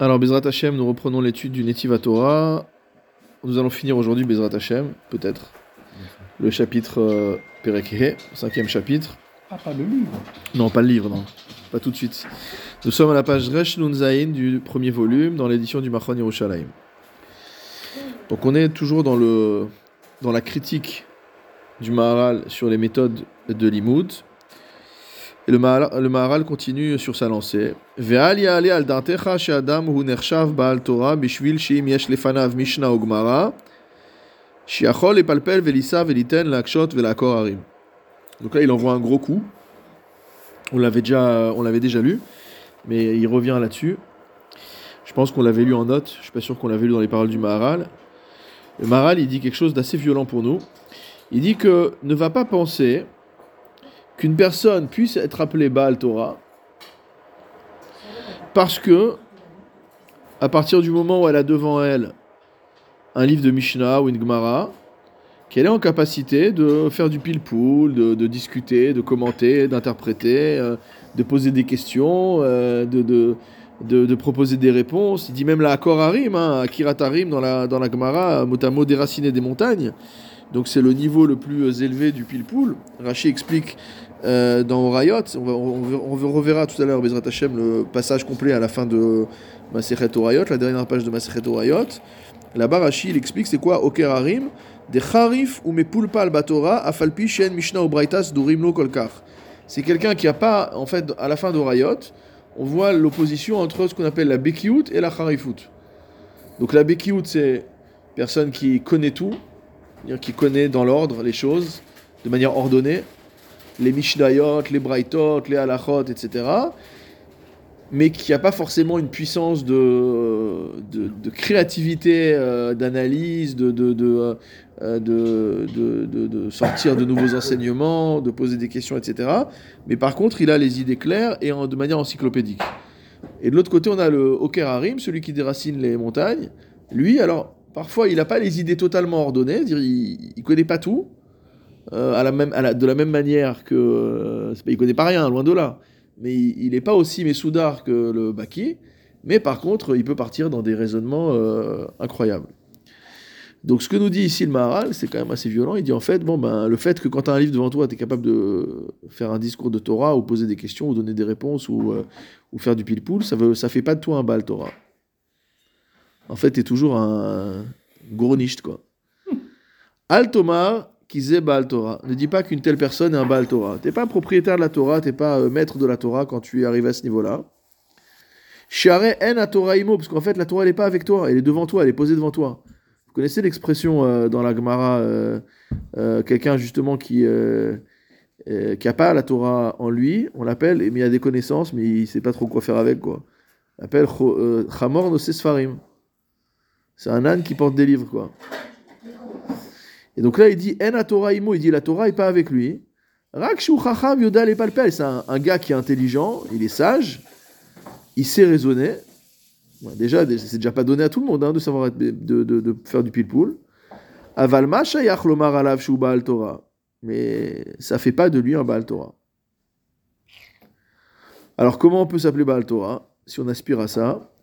Alors, Bezrat Hashem, nous reprenons l'étude du Netiva Torah. Nous allons finir aujourd'hui Bezrat Hashem, peut-être. Le chapitre euh, Perekehe, cinquième chapitre. Ah, pas le livre. Non, pas le livre, non. Pas tout de suite. Nous sommes à la page Resh Nun Zayin du premier volume, dans l'édition du Machon Yerushalayim. Donc, on est toujours dans, le, dans la critique du Maharal sur les méthodes de l'Imoud. Et le Maharal, continue sur sa lancée. Donc là, il envoie un gros coup. On l'avait déjà, on l'avait déjà lu, mais il revient là-dessus. Je pense qu'on l'avait lu en note. Je suis pas sûr qu'on l'avait lu dans les paroles du Maharal. Le Maharal, il dit quelque chose d'assez violent pour nous. Il dit que ne va pas penser qu'une personne puisse être appelée Baal Torah parce que, à partir du moment où elle a devant elle un livre de Mishnah ou une Gemara, qu'elle est en capacité de faire du pile-poule, de, discuter, de commenter, d'interpréter, euh, de poser des questions, euh, de, de, de, proposer des réponses. Il dit même la Akor Harim, hein, dans la, dans la Gemara, mot déraciné des montagnes. Donc c'est le niveau le plus élevé du pile-poule. Rachi explique euh, dans Orayot, on, on, on, reverra tout à l'heure Bezrat Hashem le passage complet à la fin de Masechet Orayot, la dernière page de Masechet Orayot. Là-bas Rashi il explique c'est quoi Oker Harim? Des Harif ou Mepulpa al Batora afalpi shen Mishnah ou Braitas durim lo kolkar. C'est quelqu'un qui a pas, en fait, à la fin d'Orayot, on voit l'opposition entre ce qu'on appelle la Bekiut et la Harifut. Donc la Bekiut c'est personne qui connaît tout, qui connaît dans l'ordre les choses, de manière ordonnée, les Mishnayot, les Braitot, les Halachot, etc., mais qui n'a pas forcément une puissance de, de, de créativité, euh, d'analyse, de, de, euh, de, sortir de nouveaux enseignements, de poser des questions, etc. Mais par contre, il a les idées claires et en, de manière encyclopédique. Et de l'autre côté, on a le Oker Harim, celui qui déracine les montagnes. Lui, alors, Parfois, il n'a pas les idées totalement ordonnées, il ne connaît pas tout, euh, de la même manière que. Euh, il ne connaît pas rien, loin de là. Mais il n'est pas aussi messoudar que le Baki, mais par contre, il peut partir dans des raisonnements euh, incroyables. Donc, ce que nous dit ici le Maharal, c'est quand même assez violent. Il dit en fait, bon, ben, le fait que quand tu as un livre devant toi, tu es capable de faire un discours de Torah, ou poser des questions, ou donner des réponses, ou, faire du pile-poule, ça ne ça fait pas de toi un Baal Torah en fait, est toujours un gournicht, quoi. Al Tomar, qui Baal Torah. Ne dis pas qu'une telle personne est un Baal Torah. T'es pas propriétaire de la Torah, t'es pas euh, maître de la Torah quand tu es arrivé à ce niveau-là. Share en a Torah imo, parce qu'en fait, la Torah, elle n'est pas avec toi, elle est devant toi, elle est posée devant toi. Vous connaissez l'expression euh, dans la Gemara, euh, quelqu'un justement qui qui n'a pas la Torah en lui, on l'appelle, mais il a des connaissances, mais il sait pas trop quoi faire avec, quoi. On l'appelle Chamor no Sesfarim. C'est un âne qui porte des livres, quoi. Et donc là, il dit En Torah imo, il dit la Torah n'est pas avec lui. Rakshu chacham yodal palpel. C'est un, gars qui est intelligent, il est sage, il sait raisonner. déjà, c'est déjà pas donné à tout le monde hein, de savoir de, faire du pile-poule. Avalma lomar alav shu baal Torah. Mais ça fait pas de lui un Baal Torah. Alors comment on peut s'appeler Baal Torah si on aspire à ça?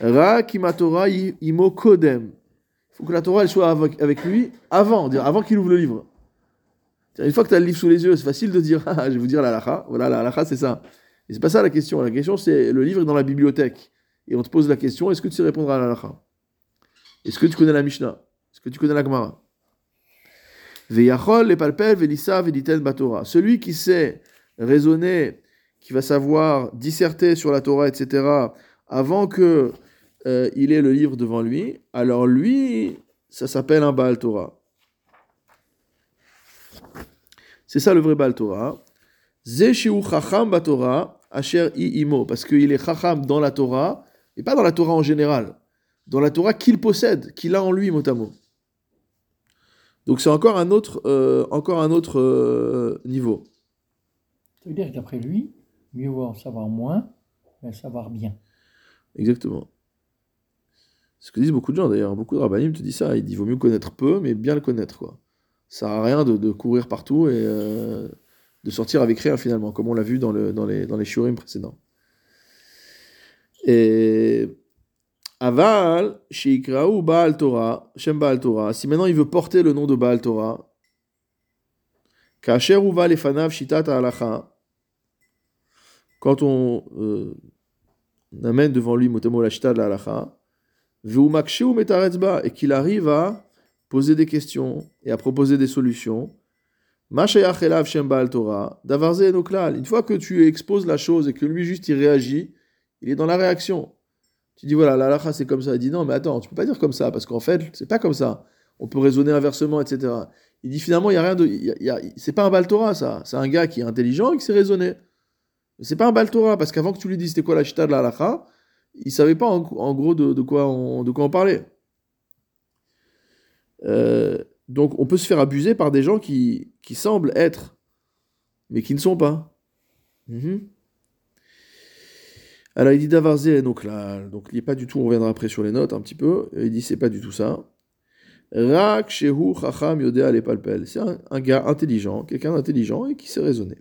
Ra Torah imo kodem. Il faut que la Torah elle soit avec, lui avant, avant qu'il ouvre le livre. Une fois que tu as le livre sous les yeux, c'est facile de dire ah, je vais vous dire la lacha. Voilà, la lacha, c'est ça. Et c'est pas ça la question. La question, c'est le livre est dans la bibliothèque. Et on te pose la question est-ce que tu sais répondre à la lacha Est-ce que tu connais la Mishnah? Est-ce que tu connais la Gemara? Veyachol, palpel, velisa, vediten, batora. Celui qui sait raisonner, qui va savoir disserter sur la Torah, etc., avant que euh, il ait le livre devant lui, alors lui, ça s'appelle un Baal Torah. C'est ça le vrai Baal Torah. Zeshiu Chacham Batorah, Asher Imo, parce qu'il est Chacham dans la Torah, et pas dans la Torah en général, dans la Torah qu'il possède, qu'il a en lui, mot Donc c'est encore un autre, euh, encore un autre euh, niveau. Ça veut dire qu'après lui, mieux vaut en savoir moins, mais savoir bien. Exactement. Ce que disent beaucoup de gens d'ailleurs. Beaucoup de rabbinim te disent ça. Ils disent vaut mieux connaître peu, mais bien le connaître. Quoi. Ça sert à rien de, courir partout et euh, de sortir avec rien finalement, comme on l'a vu dans, le, dans les, dans les shurim précédents. Et Aval, Sheikraou Baal Torah, Shem Baal Torah, si maintenant il veut porter le nom de Baal Torah, Kacher Uva Lefanav Shitat Halacha, quand on, euh, amène devant lui Motamo la Shita de la et qu'il arrive à poser des questions et à proposer des solutions, Baal Torah, une fois que tu exposes la chose et que lui juste il réagit, il est dans la réaction. Tu dis voilà, la c'est comme ça. Il dit non, mais attends, tu peux pas dire comme ça parce qu'en fait, c'est pas comme ça. On peut raisonner inversement, etc. Il dit finalement, il y a rien de. c'est pas un Baltora, ça. C'est un gars qui est intelligent et qui sait raisonner. C'est pas un Baltora parce qu'avant que tu lui dises c'était quoi la chita de la halakha, il savait pas en, gros de, quoi on, de parlait. Euh, donc on peut se faire abuser par des gens qui, qui semblent être, mais qui ne sont pas. Mhm. Alors il dit Davarze donc là, donc il n'est pas du tout, on reviendra après sur les notes un petit peu, il dit c'est pas du tout ça. Rak shehu chacham yodea le palpel. C'est un, un gars intelligent, quelqu'un d'intelligent et qui sait raisonner.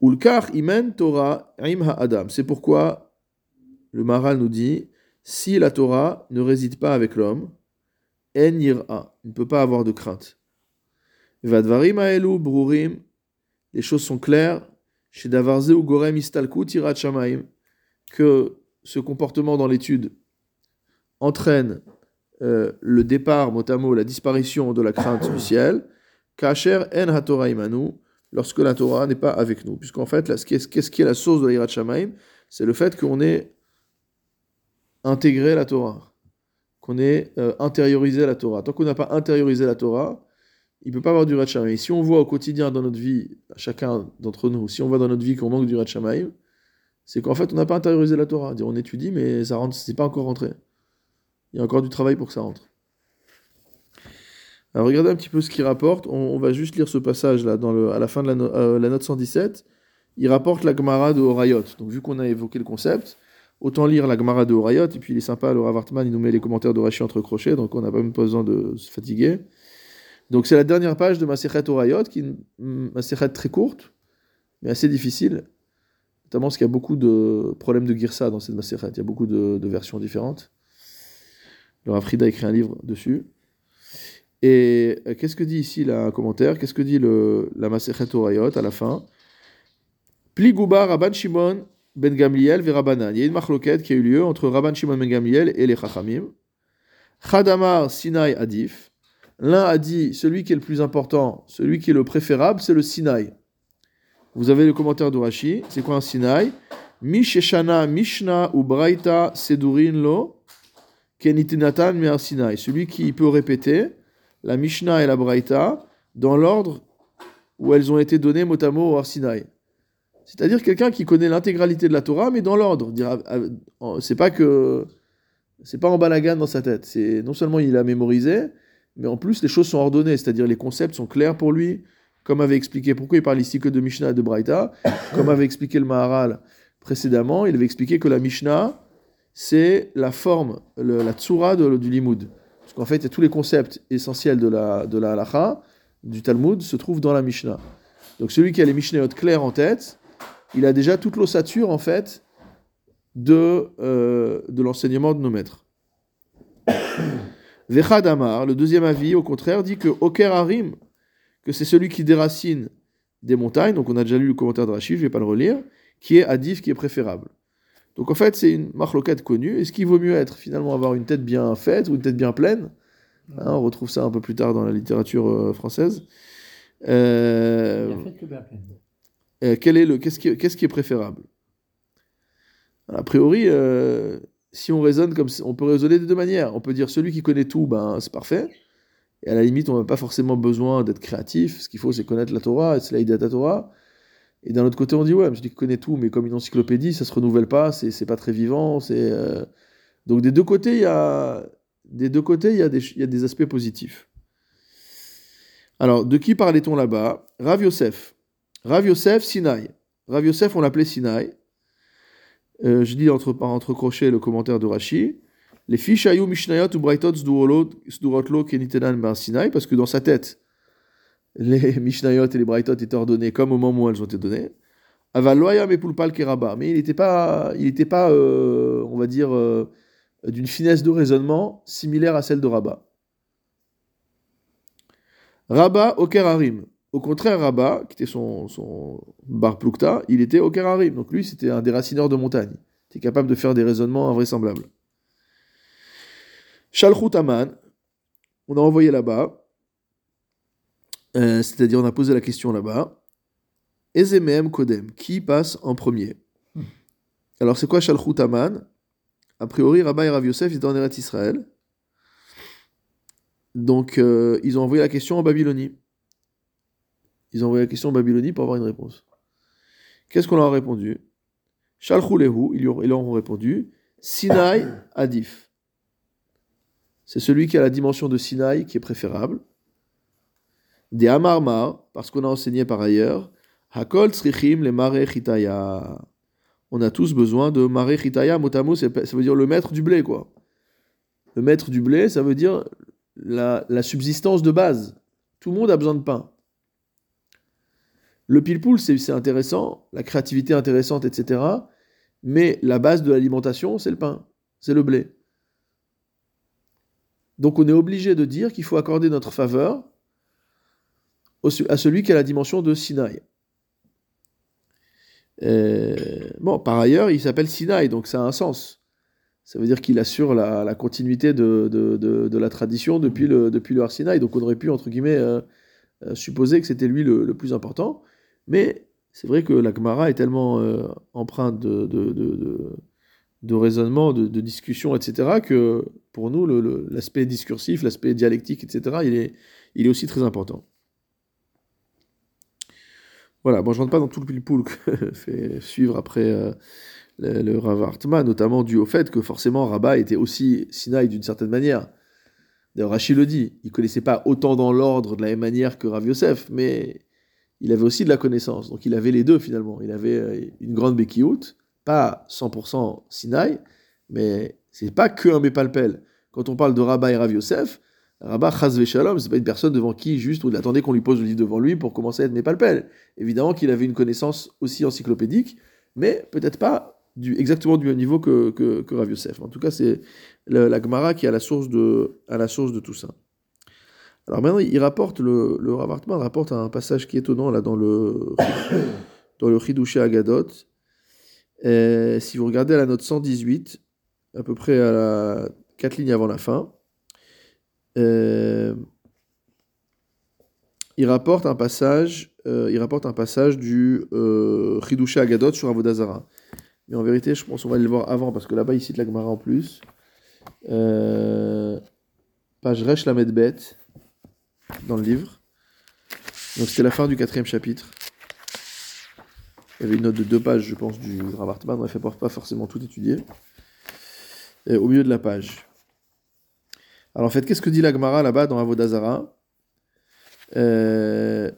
Ulkar imen Torah im adam. C'est pourquoi le Maral nous dit si la Torah ne réside pas avec l'homme, en yira, il ne peut pas avoir de crainte. Vadvarim brurim, les choses sont claires. Chez Davarze ou Gorem istalkut que ce comportement dans l'étude entraîne euh, le départ, mot à mot, la disparition de la crainte du ciel, en lorsque la Torah n'est pas avec nous. Puisqu'en fait, qu'est-ce qui est la source de l'Irat Shamaim C'est le fait qu'on ait intégré la Torah, qu'on ait euh, intériorisé la Torah. Tant qu'on n'a pas intériorisé la Torah, il ne peut pas avoir du Irat Shamaim. Et si on voit au quotidien dans notre vie, chacun d'entre nous, si on voit dans notre vie qu'on manque du Irat Shamaim, c'est qu'en fait, on n'a pas intériorisé la Torah. On étudie, mais ça rentre, c'est pas encore rentré. Il y a encore du travail pour que ça rentre. Alors regardez un petit peu ce qu'il rapporte. On, va juste lire ce passage là à la fin de la, euh, note 117. Il rapporte la Gemara de Horayot. Donc vu qu'on a évoqué le concept, autant lire la Gemara de Horayot. Et puis il est sympa, le Rav Hartman, il nous met les commentaires de Rashi entre crochets, donc on n'a pas même besoin de se fatiguer. Donc c'est la dernière page de Masechet Horayot, qui est une Masechet très courte, mais assez difficile. Notamment parce qu'il y a beaucoup de problèmes de Girsa dans cette Masechet. Il y a beaucoup de, de versions différentes. Rav Frida a écrit un livre dessus. Et euh, qu'est-ce que dit ici un commentaire? Qu'est-ce que dit le, la Masechet Horayot à la fin? Pli Gouba Rabban Shimon ben Gamliel ve Rabbanan. Il y a une marloquette qui a eu lieu entre Rabban Shimon ben Gamliel et les Chachamim. Chadamar Sinai Adif. L'un a dit celui qui est le plus important, celui qui est le préférable, c'est le Sinai. Vous avez le commentaire de Rashi. C'est quoi un Sinai? Misheshana Mishna ou Braita Sedurin Lo Kenitinatan Sinai. Celui qui peut répéter la Mishnah et la Braïta dans l'ordre où elles ont été données mot à mot au Har Sinaï. C'est-à-dire quelqu'un qui connaît l'intégralité de la Torah, mais dans l'ordre. Ah, C'est pas que c'est pas en balagan dans sa tête. C'est non seulement il a mémorisé, mais en plus les choses sont ordonnées, c'est-à-dire les concepts sont clairs pour lui, comme avait expliqué. Pourquoi il parle ici que de Mishnah et de Braïta Comme avait expliqué le Maharal précédemment, il avait expliqué que la Mishnah c'est la forme, la tsura de- du limoud. Parce qu'en fait, tous les concepts essentiels de la, de la halacha, du Talmud, se trouvent dans la Mishnah. Donc celui qui a les Mishnayot clairs en tête, il a déjà toute l'ossature, en fait, de, euh, l'enseignement de nos maîtres. Vechad Amar, le deuxième avis, au contraire, dit que Oker Harim, que c'est celui qui déracine des montagnes, donc on a déjà lu le commentaire de Rachid, je ne vais pas le relire, qui est Adif, qui est préférable. Donc en fait, c'est une marloquette connue. Est-ce qu'il vaut mieux être finalement avoir une tête bien faite ou une tête bien pleine Hein, On retrouve ça un peu plus tard dans la littérature euh, française. Euh, Bien fait que bien pleine. euh, quel est le, qu'est-ce, qui, est- qu'est-ce qui est préférable? A priori, euh, si on raisonne comme on peut raisonner de deux manières. On peut dire celui qui connaît tout, ben c'est parfait. Et à la limite, on n'a pas forcément besoin d'être créatif. Ce qu'il faut, c'est connaître la Torah, et c'est l'idée de la Torah. Et d'un autre côté, on dit ouais, mais celui qui connaît tout, mais comme une encyclopédie, ça se renouvelle pas, c'est, c'est pas très vivant. Euh, donc des deux côtés, il y a des deux côtés, il y a des, y a des aspects positifs. Alors, de qui parlait-on là-bas? Rav Yosef. Rav Yosef, Sinaï. Rav Yosef, on l'appelait Sinaï. Euh, je dis entre, par entre crochets le commentaire de Rashi. Les fiches ayou mishnayot ou braitot sdurotlo kenitenan bar Sinaï, parce que dans sa tête, les mishnayot et les braitot étaient ordonnés comme au moment où elles ont été données. Avaloya mepulpal keraba. Mais il n'était pas, il pas euh, on va dire, euh, d'une finesse de raisonnement similaire à celle de Rabat. Rabat Oker Harim. Au contraire, Rabat, qui était son, bar plukta, il était Oker Harim. Donc lui, c'était un déracineur de montagne. Il était capable de faire des raisonnements invraisemblables. Shalchut Aman, on a envoyé là-bas, euh, c'est-à-dire on a posé la question là-bas. Ezemem Kodem, qui passe en premier Alors c'est quoi Shalchut Aman? A priori, Rabat et Rav Yosef étaient en Eretz Israël. Donc euh, ils ont envoyé la question en Babylonie. Ils ont envoyé la question en Babylonie pour avoir une réponse. Qu'est-ce qu'on leur a répondu? Shalchulehu, ils leur ont répondu Sinai Adif. C'est celui qui a la dimension de Sinaï qui est préférable. Des Amarmar, parce qu'on a enseigné par ailleurs, Hakol le Mare Chitaya. On a tous besoin de Mare Chitaya, motamo, ça veut dire le maître du blé, quoi. Le maître du blé, ça veut dire la, la subsistance de base. Tout le monde a besoin de pain. Le pile-poule, c'est intéressant, la créativité intéressante, etc. Mais la base de l'alimentation, c'est le pain, c'est le blé. Donc on est obligé de dire qu'il faut accorder notre faveur à celui qui a la dimension de Sinaï. Euh, bon, par ailleurs, il s'appelle Sinaï, donc ça a un sens. Ça veut dire qu'il assure la, continuité de, la tradition depuis le, depuis le. Donc on aurait pu, entre guillemets, euh, euh, supposer que c'était lui le, plus important. Mais c'est vrai que la Gemara est tellement empreinte de, raisonnement, de, discussion, etc., que pour nous, l'aspect discursif, l'aspect dialectique, etc., il est aussi très important. Voilà, bon, je ne rentre pas dans tout le pile-poule que fait suivre après euh, le, Rav Hartman, notamment dû au fait que forcément Rabat était aussi Sinaï d'une certaine manière. D'ailleurs, Rachid le dit, il ne connaissait pas autant dans l'ordre de la même manière que Rav Yosef, mais il avait aussi de la connaissance. Donc il avait les deux finalement. Il avait euh, une grande béquille pas 100% Sinaï, mais c'est pas que un. Quand on parle de Rabat et Rav Yosef, Rabat Chaz Shalom, c'est pas une personne devant qui juste on attendait qu'on lui pose le livre devant lui pour commencer à être Mépalpel. Évidemment qu'il avait une connaissance aussi encyclopédique, mais peut-être pas exactement du même niveau que, que, Rav Yosef. En tout cas, c'est la, Gemara qui est à la, source de, la tout ça. Alors maintenant, il rapporte, le, le Rav rapporte un passage qui est étonnant là dans le, dans le Agadot, si vous regardez à la note 118, à peu près à la 4 lignes avant la fin, euh, il rapporte un passage, euh, il rapporte un passage du euh, Agadot sur Avodazara. Mais en vérité, je pense qu'on va aller le voir avant, parce que là-bas, il cite la Gemara en plus. Page Resh la Medbet, dans le livre. Donc c'était la fin du quatrième chapitre. Il y avait une note de deux pages, je pense, du Rav Hartman. On ne fait pas forcément tout étudier. Au milieu de la page. Alors en fait, qu'est-ce que dit la Gemara là-bas dans Avodazara euh...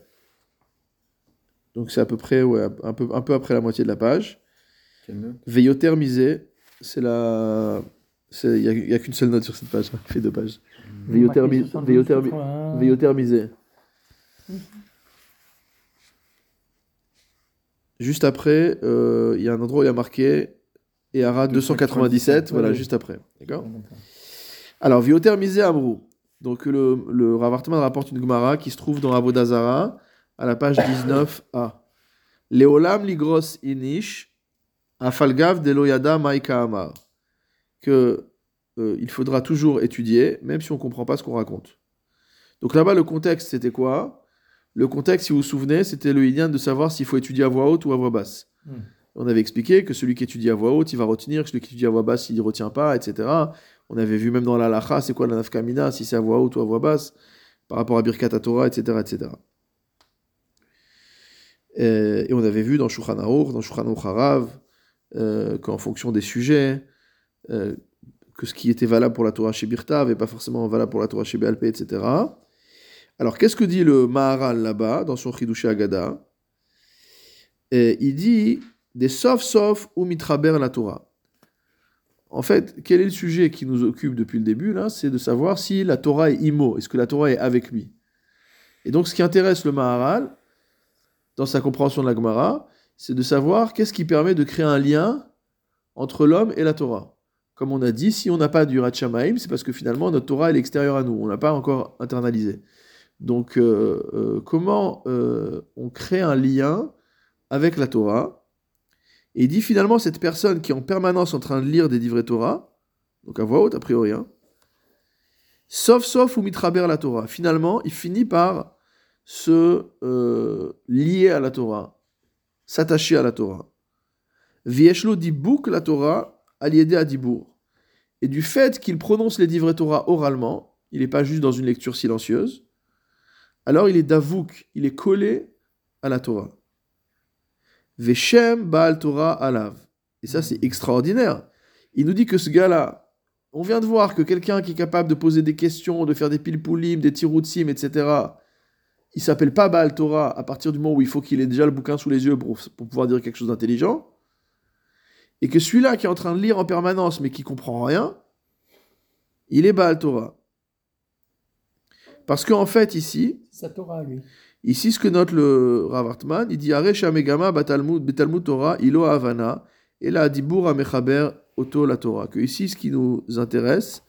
Donc c'est à peu près, ouais, un peu, un peu après la moitié de la page. Veilloter misé, c'est la. Il n'y a, qu'une seule note sur cette page, il fait deux pages. Veilloter misé. Juste après, euh, il y a un endroit où il y a marqué Eara 297, voilà, juste après. D'accord? Alors, Vioter Misé Amrou. Donc, le, le rapporte une Gemara qui se trouve dans Avodazara, à la page 19a. Leolam ligros inish, afalgav deloyada maika amar. Que euh, il faudra toujours étudier, même si on ne comprend pas ce qu'on raconte. Donc là-bas, le contexte, c'était quoi? Le contexte, si vous vous souvenez, c'était le idéal de savoir s'il faut étudier à voix haute ou à voix basse. Hmm. On avait expliqué que celui qui étudie à voix haute, il va retenir, que celui qui étudie à voix basse, il ne retient pas, etc. On avait vu même dans la lacha, c'est quoi la nafkamina, si c'est à voix haute ou à voix basse, par rapport à Birkat Torah, etc. etc. Et, on avait vu dans Shulchan dans Shulchan Harav, euh, qu'en fonction des sujets, euh, que ce qui était valable pour la Torah chez Birta n'avait pas forcément valable pour la Torah chez Béalpé, etc. Alors, qu'est-ce que dit le Maharal là-bas, dans son Chidushé Agada Il dit des sauf sauf ou mitraber la Torah. En fait, quel est le sujet qui nous occupe depuis le début là? C'est de savoir si la Torah est imo, est-ce que la Torah est avec lui? Et donc, ce qui intéresse le Maharal, dans sa compréhension de la Gemara, c'est de savoir qu'est-ce qui permet de créer un lien entre l'homme et la Torah. comme on a dit, si on n'a pas du Ratchamaim, c'est parce que finalement notre Torah est extérieure à nous, on n'a pas encore internalisé. Donc, euh, euh, comment euh, on crée un lien avec la Torah Et il dit finalement, cette personne qui est en permanence en train de lire des livrets Torah, donc à voix haute a priori, hein, sauf sauf ou mitraber la Torah, finalement, il finit par se lier à la Torah, s'attacher à la Torah. Vieshlo dit bouk la Torah, aliédé à Dibour. Et du fait qu'il prononce les livrets Torah oralement, il n'est pas juste dans une lecture silencieuse, alors il est davouk, il est collé à la Torah. Veshem Baal Torah alav. Et ça, c'est extraordinaire. Il nous dit que ce gars-là, on vient de voir que quelqu'un qui est capable de poser des questions, de faire des pilpoulim, des tiroutsim, etc., il s'appelle pas Baal Torah à partir du moment où il faut qu'il ait déjà le bouquin sous les yeux pour, pouvoir dire quelque chose d'intelligent. Et que celui-là qui est en train de lire en permanence mais qui comprend rien, il est Baal Torah. Parce qu'en fait, ici, ici, ce que note le Rav Hartman, il dit Aresha Megama Batalmud Betalmud Torah Ilo Havana et la Dibur Amechaber Oto la Torah. Que ici, ce qui nous intéresse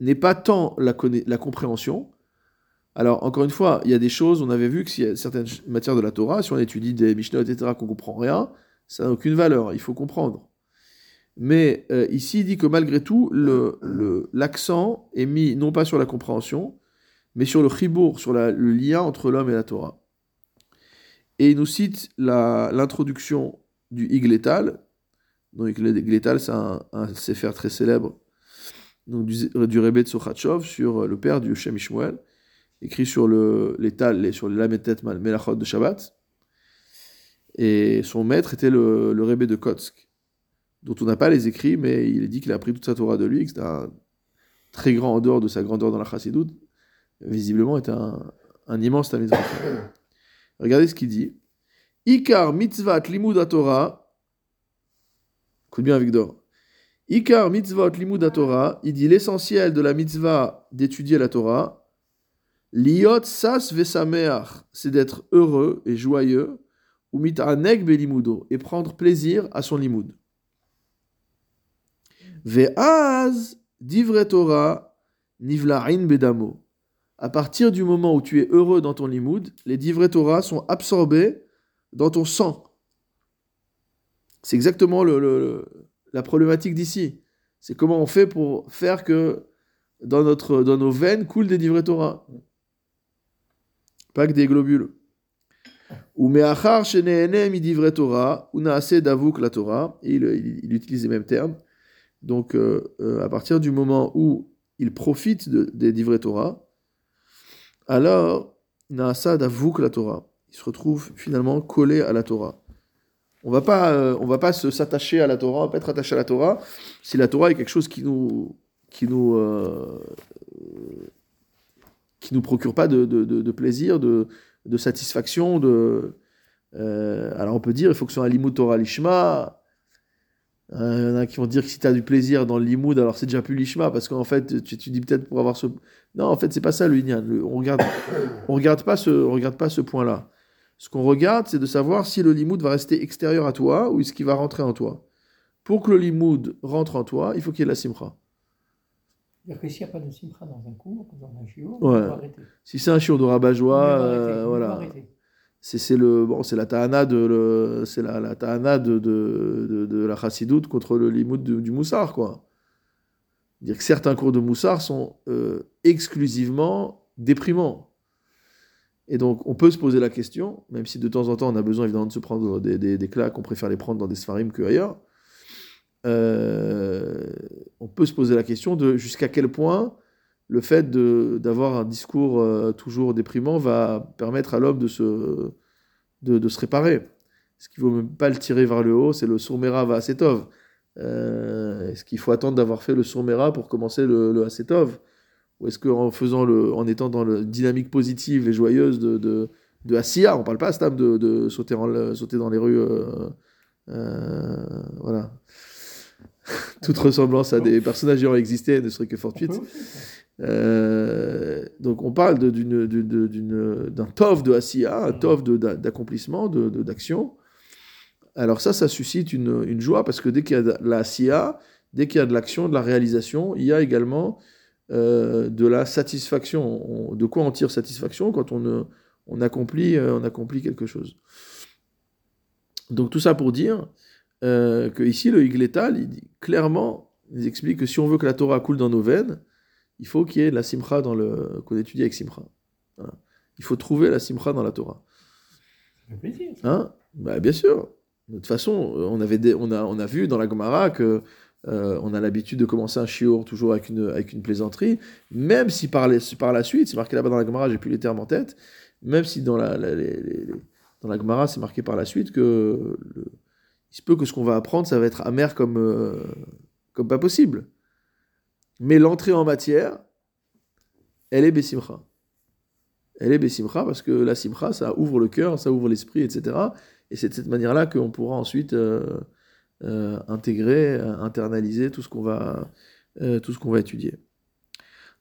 n'est pas tant la, la compréhension. Alors, encore une fois, il y a des choses, on avait vu que s'il y a certaines matières de la Torah, si on étudie des Mishnah, etc., qu'on comprend rien, ça n'a aucune valeur, il faut comprendre. Mais euh, ici, il dit que malgré tout, l'accent le, est mis non pas sur la compréhension, mais sur le chibour, sur le lien entre l'homme et la Torah. Et il nous cite l'introduction du Igletal. Donc, Igletal, c'est un, un sefer très célèbre donc du, du Rebbe de sur le père du Shem Ishmuel, écrit sur le, les sur les Lametet Melachot de Shabbat. Et son maître était le, le Rebbe de Kotsk, dont on n'a pas les écrits, mais il dit qu'il a appris toute sa Torah de lui, que c'était un très grand en dehors de sa grandeur dans la Chassidut, visiblement est un, immense Talmud Regardez ce qu'il dit. Ikar mitzvat limud Torah. Écoute bien, Victor. Ikar mitzvot limud Torah. Il dit l'essentiel de la mitzvah d'étudier la Torah. Liot sas vesameach. C'est d'être heureux et joyeux. Ou mitaneg belimudo. Et prendre plaisir à son limud. Ve'az divre Torah nivla'in bedamo à partir du moment où tu es heureux dans ton limoud, les divrei Torah sont absorbés dans ton sang. C'est exactement le, la problématique d'ici. C'est comment on fait pour faire que dans, nos veines coulent des divrei Torah. Pas que des globules. Ou me'achar davuk la Torah. Il, il, utilise les mêmes termes. Donc, euh, euh, à partir du moment où il profite des divrei Torah, alors Naasa d'avoue que la Torah. Il se retrouve finalement collé à la Torah. On va pas, euh, va pas se s'attacher à la Torah, on va pas être attaché à la Torah si la Torah est quelque chose qui nous, qui nous, euh, qui nous procure pas de, de, de, plaisir, de, de satisfaction. Euh, alors on peut dire, il faut que ce soit un limud Torah lishma. Il y en a qui vont dire que si tu as du plaisir dans le limoud, alors c'est déjà plus lishma, parce qu'en fait, tu, tu dis peut-être pour avoir ce, non, en fait, c'est pas ça le Inyan. on regarde, on regarde pas ce, regarde pas ce point-là. Ce qu'on regarde, c'est de savoir si le limoud va rester extérieur à toi ou est-ce qu'il va rentrer en toi. Pour que le limoud rentre en toi, il faut qu'il y ait la simcha. C'est-à-dire que s'il n'y a pas de simcha dans un cours, dans un chiot, on va arrêter. Si c'est un chiot de rabat-joie, euh, voilà. C'est le bon, c'est la tahana de c'est la, la de, de, la chassidoute contre le limoud du moussard quoi dire que certains cours de Moussard sont euh, exclusivement déprimants. Et donc, on peut se poser la question, même si de temps en temps on a besoin évidemment de se prendre des, des, claques, on préfère les prendre dans des sfarim qu'ailleurs, euh, on peut se poser la question de jusqu'à quel point le fait d'avoir un discours euh, toujours déprimant va permettre à l'homme de se, de, se réparer. Ce qu'il ne vaut même pas le tirer vers le haut, c'est le sourmera va tov. Euh, est-ce qu'il faut attendre d'avoir fait le Sourmera pour commencer le, le Asetov Ou est-ce qu'en faisant le, en étant dans la dynamique positive et joyeuse de, de, de Asiya, on parle pas à de, de sauter, en, sauter dans les rues, euh, euh, voilà. Toute ressemblance à des personnages ayant existé ne serait que fortuite. Euh, donc on parle d'un tov de Asiya, un tov d'accomplissement, d'action. Alors ça, ça suscite une, joie parce que dès qu'il y a la SIA, dès qu'il y a de l'action, de la réalisation, il y a également euh, de la satisfaction. On- de quoi on tire satisfaction quand on, on, accomplit, euh, on accomplit quelque chose. Donc tout ça pour dire euh, que ici le Higletal, il dit clairement, il explique que si on veut que la Torah coule dans nos veines, il faut qu'il y ait de la simcha dans le qu'on étudie avec simcha. Voilà. Il faut trouver la simcha dans la Torah. Plaisir. Hein? Bah, bien sûr. De toute façon, on, avait des- on, a, on a vu dans la Gemara que euh, on a l'habitude de commencer un shiur toujours avec une, avec une plaisanterie, même si par, les- par la suite, c'est marqué là-bas dans la Gemara, j'ai plus les termes en tête, même si dans la, la- les- les- les- dans la Gemara, c'est marqué par la suite que le- il se peut que ce qu'on va apprendre, ça va être amer comme, euh, comme pas possible. Mais l'entrée en matière, elle est Bessimcha. Elle est Bessimcha parce que la Simcha, ça ouvre le cœur, ça ouvre l'esprit, etc. Et c'est de cette manière-là qu'on pourra ensuite euh, euh, intégrer, internaliser tout ce qu'on va, va étudier.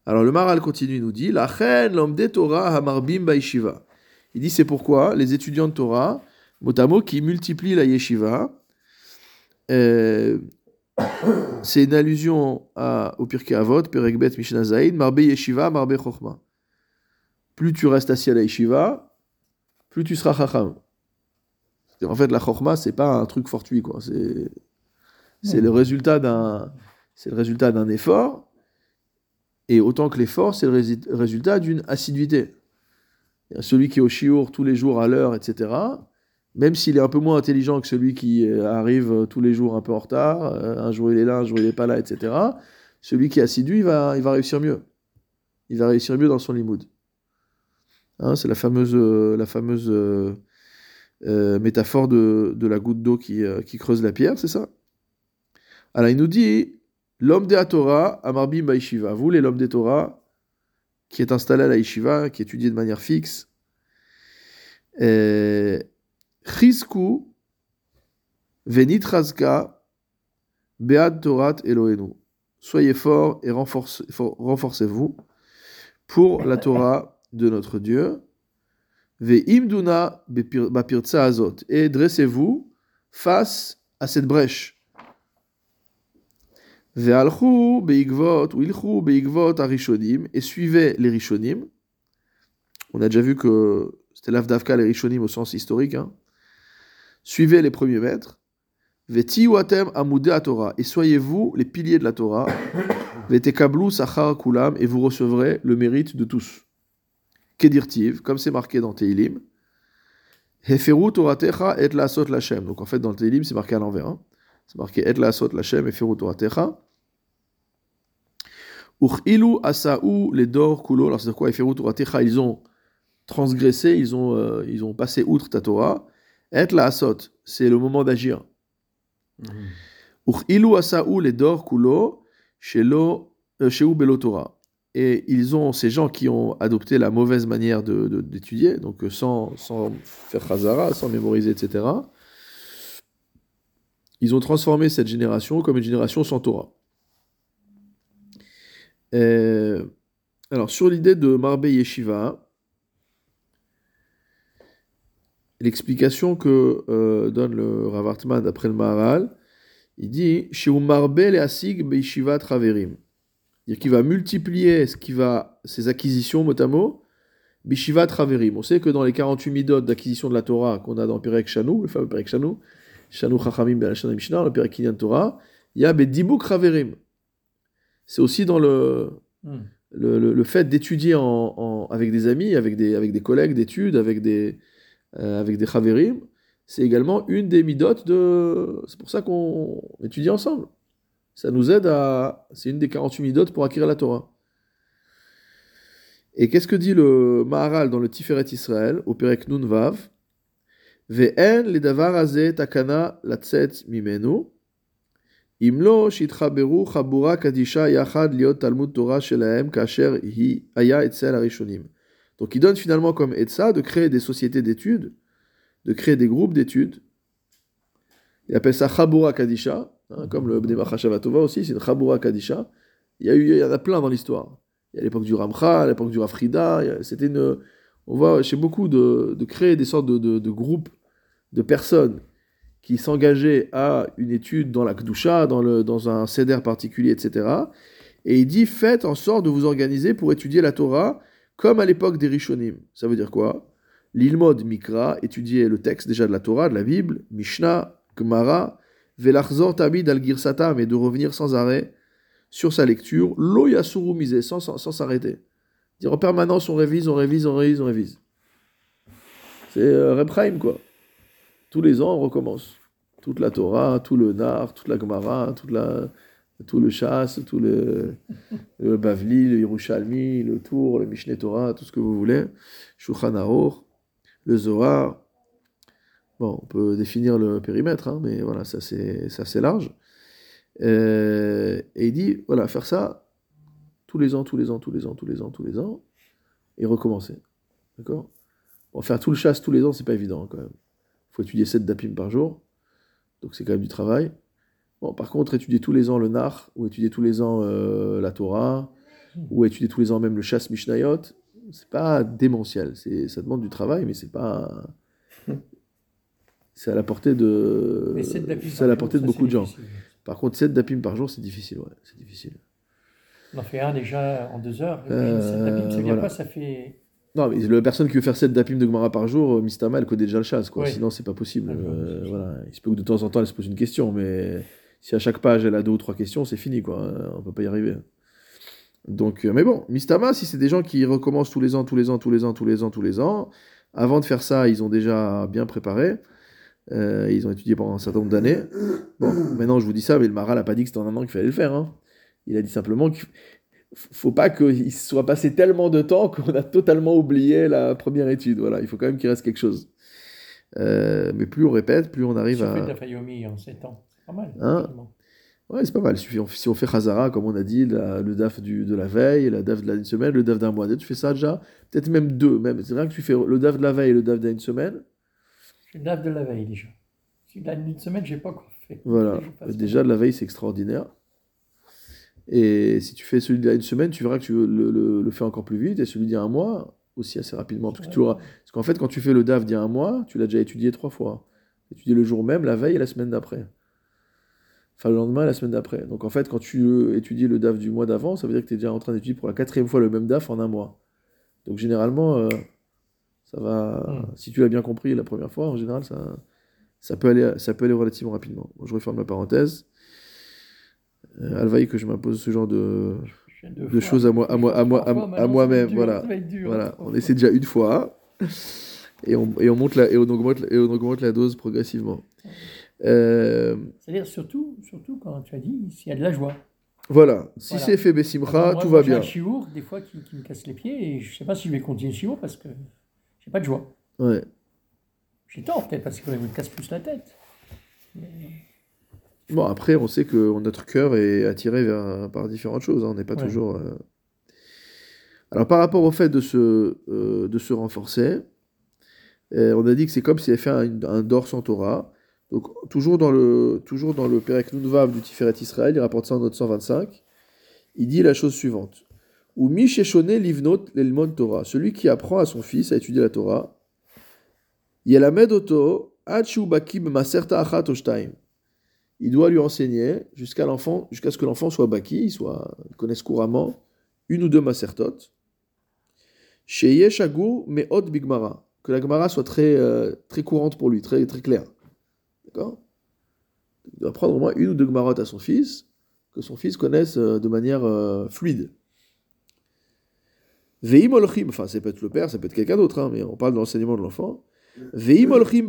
Alors le Maral continue, il nous dit La chen l'homme des Torah hamarbim baishiva. Il dit c'est pourquoi les étudiants de Torah, mot à mot, qui multiplient la yeshiva, euh, c'est une allusion à, au Pirkei Avot, Perekbet Mishnah Zaïd, Marbe Yeshiva, Marbe Chochma. Plus tu restes assis à la yeshiva, plus tu seras chacham. En fait, la chokhma, c'est pas un truc fortuit, quoi. C'est, le résultat d'un, effort. Et autant que l'effort, c'est le résultat d'une assiduité. Celui qui est au chiour tous les jours à l'heure, etc. Même s'il est un peu moins intelligent que celui qui euh, arrive euh, tous les jours un peu en retard, euh, un jour il est là, un jour il est pas là, etc. Celui qui est assidu, il va, il va réussir mieux. Il va réussir mieux dans son limoud. Hein, c'est la fameuse, métaphore de, la goutte d'eau qui, creuse la pierre, c'est ça? Alors il nous dit l'homme des Torah, Amarbim Baishiva. Vous, les l'homme des Torah, qui est installé à la Yeshiva, qui étudie de manière fixe, Chizku Venitrazka Beat Torat Elohenu. Soyez forts et renforce- for- renforcez-vous pour la Torah de notre Dieu. Ve'imduna bapirtza azot. Et dressez-vous face à cette brèche. Ve'alchu beigvot, ou ilchu beigvot arishonim. Et suivez les rishonim. On a déjà vu que c'était l'avdavka les rishonim au sens historique. hein. Suivez les premiers maîtres. Ve'tiwatem amudé Torah. Et soyez-vous les piliers de la Torah. Ve'tekablu sachar kulam. Et vous recevrez le mérite de tous. Kedirtiv, comme c'est marqué dans Teilim. Heferu Toratecha et lasot lachem. Donc en fait, dans le Teilim, c'est marqué à l'envers. hein. C'est marqué et lasot lachem, Heferu Toratecha. Uchilu asaou les dor kulo. Alors c'est quoi Heferu Toratecha? Ils ont transgressé, ils ont, euh, ils ont passé outre ta Torah. Et lasot, c'est le moment d'agir. Uchilu asaou les dor kulo, shelo, euh, sheu belo Torah et ils ont ces gens qui ont adopté la mauvaise manière de- de- d'étudier, donc euh, sans, sans faire chazara, sans mémoriser, etc. Ils ont transformé cette génération comme une génération sans Torah. Euh, alors sur l'idée de Marbe Yeshiva, l'explication que euh, donne le Rav Hartman d'après le Maharal, il dit Sheu Marbe le Asig Beishiva Traverim. C'est-à-dire qu'il va multiplier ce qui va, ses acquisitions mot à mot, Bishiva Traverim. On sait que dans les 48 midot d'acquisition de la Torah qu'on a dans Perek Shanu, le fameux Perek Shanu, Shanu Chachamim Ben Mishnah, le Perek Kinyan Torah, il y a Bedibuk Traverim. C'est aussi dans le, Hmm. le, le- le fait d'étudier en, en- avec des amis, avec des, avec des collègues d'études, avec des, avec des Chaverim, c'est également une des midot de. C'est pour ça qu'on étudie ensemble. Ça nous aide à. C'est une des 48 midot pour acquérir la Torah. Et qu'est-ce que dit le Maharal dans le Tiferet Israël, au Perek Nun Vav? Ve'en le davar takana latzet mimenu, imlo shitchaberu chabura kadisha yachad liot talmud Torah shelahem kasher hi aya etzel arishonim. Donc il donne finalement comme etza de créer des sociétés d'études, de créer des groupes d'études. Il appelle ça chabura kadisha, hein, comme le Bnei Machashavatova aussi, c'est une chabura kadisha. Il y, a eu, il y en a plein dans l'histoire. Il y a l'époque du Ramcha, l'époque du Rafrida, c'était une. On voit chez beaucoup de, de créer des sortes de, de- groupes de personnes qui s'engageait à une étude dans la Kdusha, dans, le, dans un seder particulier, etc. Et il dit faites en sorte de vous organiser pour étudier la Torah comme à l'époque des Rishonim. Ça veut dire quoi? L'ilmod Mikra, étudier le texte déjà de la Torah, de la Bible, Mishnah, Gemara, Velachzor Tabid al Girsata, mais de revenir sans arrêt sur sa lecture, Lo Yasuru Misé, sans s'arrêter. Dire en permanence on révise, on révise, on révise, on révise. C'est euh, quoi. Tous les ans, on recommence. Toute la Torah, tout le Nar, toute la Gemara, toute la, tout le Chasse, tout le, Bavli, le Yerushalmi, le Tour, le Mishneh Torah, tout ce que vous voulez. Shulchan Aruch, le Zohar. Bon, on peut définir le périmètre, hein, mais voilà, ça c'est assez large. Euh, et il dit, voilà, faire ça tous les ans, tous les ans, tous les ans, tous les ans, tous les ans, et recommencer. D'accord? Bon, faire tout le chasse tous les ans, c'est pas évident quand même. Il faut étudier 7 dapim par jour, donc c'est quand même du travail. Bon, par contre, étudier tous les ans le Nar, ou étudier tous les ans euh, la Torah, ou étudier tous les ans même le chasse Mishnayot, c'est pas démentiel. Ça demande du travail, mais c'est pas. C'est à la portée de. C'est à la portée de beaucoup de gens. Par contre, 7 dapim par jour, c'est difficile, ouais, c'est difficile. On en fait un déjà en deux heures. Euh, 7 dapim, ça vient pas, ça fait. Non, mais la personne qui veut faire 7 dapim de Gemara par jour, euh, Mistama, elle connaît déjà le chasse, quoi. Sinon, c'est pas possible. Euh, voilà. Il se peut que de temps en temps, elle se pose une question, mais si à chaque page, elle a deux ou trois questions, c'est fini, quoi. On peut pas y arriver. Donc, euh, mais bon, Mistama, si c'est des gens qui recommencent tous les ans, tous les ans, tous les ans, tous les ans, tous les ans, avant de faire ça, ils ont déjà bien préparé. Euh, ils ont étudié pendant un certain nombre d'années. Bon, maintenant je vous dis ça, mais le Maral n'a pas dit que c'était en un an qu'il fallait le faire. Hein. Il a dit simplement qu'il faut pas qu'il soit passé tellement de temps qu'on a totalement oublié la première étude. Voilà, il faut quand même qu'il reste quelque chose. Euh, mais plus on répète, plus on arrive à. Fait de en 7 ans, pas mal. Hein Ouais, c'est pas mal. Si on fait Khazara, comme on a dit, le DAF du, de la veille, la DAF de d'une semaine, le DAF d'un mois. Tu fais ça déjà, peut-être même deux. Même. C'est vrai que tu fais le DAF de la veille et le DAF d'une semaine. Le DAF de la veille déjà. Si d'une semaine, j'ai pas encore fait. Voilà. Déjà, de la veille, c'est extraordinaire. Et si tu fais celui d'une semaine, tu verras que tu le, le, fais encore plus vite. Et celui d'il y a un mois, aussi assez rapidement. Parce qu'en fait, quand tu fais le DAF d'il y a un mois, tu l'as déjà étudié trois fois. Étudié le jour même, la veille et la semaine d'après enfin le lendemain, la semaine d'après. Donc en fait, quand tu étudies le DAF du mois d'avant, ça veut dire que tu es déjà en train d'étudier pour la quatrième fois le même DAF en un mois. Donc généralement, euh, ça va. Hmm. Si tu l'as bien compris la première fois, en général, ça, ça, peut, aller, ça peut aller relativement rapidement. je referme la parenthèse. Euh, Alvaï que je m'impose ce genre de, de choses à moi, à moi, à moi, à, moi-même. Voilà. voilà. On essaie déjà une fois et on, et on monte la, et on augmente, et on augmente la dose progressivement. Euh, C'est-à-dire surtout, surtout quand tu as dit s'il y a de la joie. Voilà, si c'est fait Bessimra, tout va bien. J'ai un chiour, des fois, qui, me casse les pieds, et je ne sais pas si je vais continuer le chiour parce que j'ai pas de joie. Ouais. J'ai tort, peut-être, parce qu'il me casse plus la tête. Bon, après, on sait que notre cœur est attiré vers, par différentes choses. Hein. On n'est pas toujours. Euh, Alors, par rapport au fait de se, euh, de se renforcer, on a dit que c'est comme s'il avait fait un, un dor sans Torah. Donc, toujours dans le, toujours dans le Perek Nunvav du Tiferet Israël, il rapporte ça en note 125, il dit la chose suivante. Ou livnot l'elmon Torah, celui qui apprend à son fils à étudier la Torah, Yelamed oto maserta achat Il doit lui enseigner jusqu'à l'enfant, jusqu'à ce que l'enfant soit baki, soit connaisse couramment une ou deux masertot. Sheye shagur meot bigmara, que la Gemara soit très, euh, très courante pour lui, très, très claire. D'accord? Il doit prendre au moins une ou deux marottes à son fils, que son fils connaisse euh, de manière euh, fluide. Veim olchim, enfin, ça peut être le père, ça peut être quelqu'un d'autre, hein, mais on parle de l'enseignement de l'enfant. Veim olchim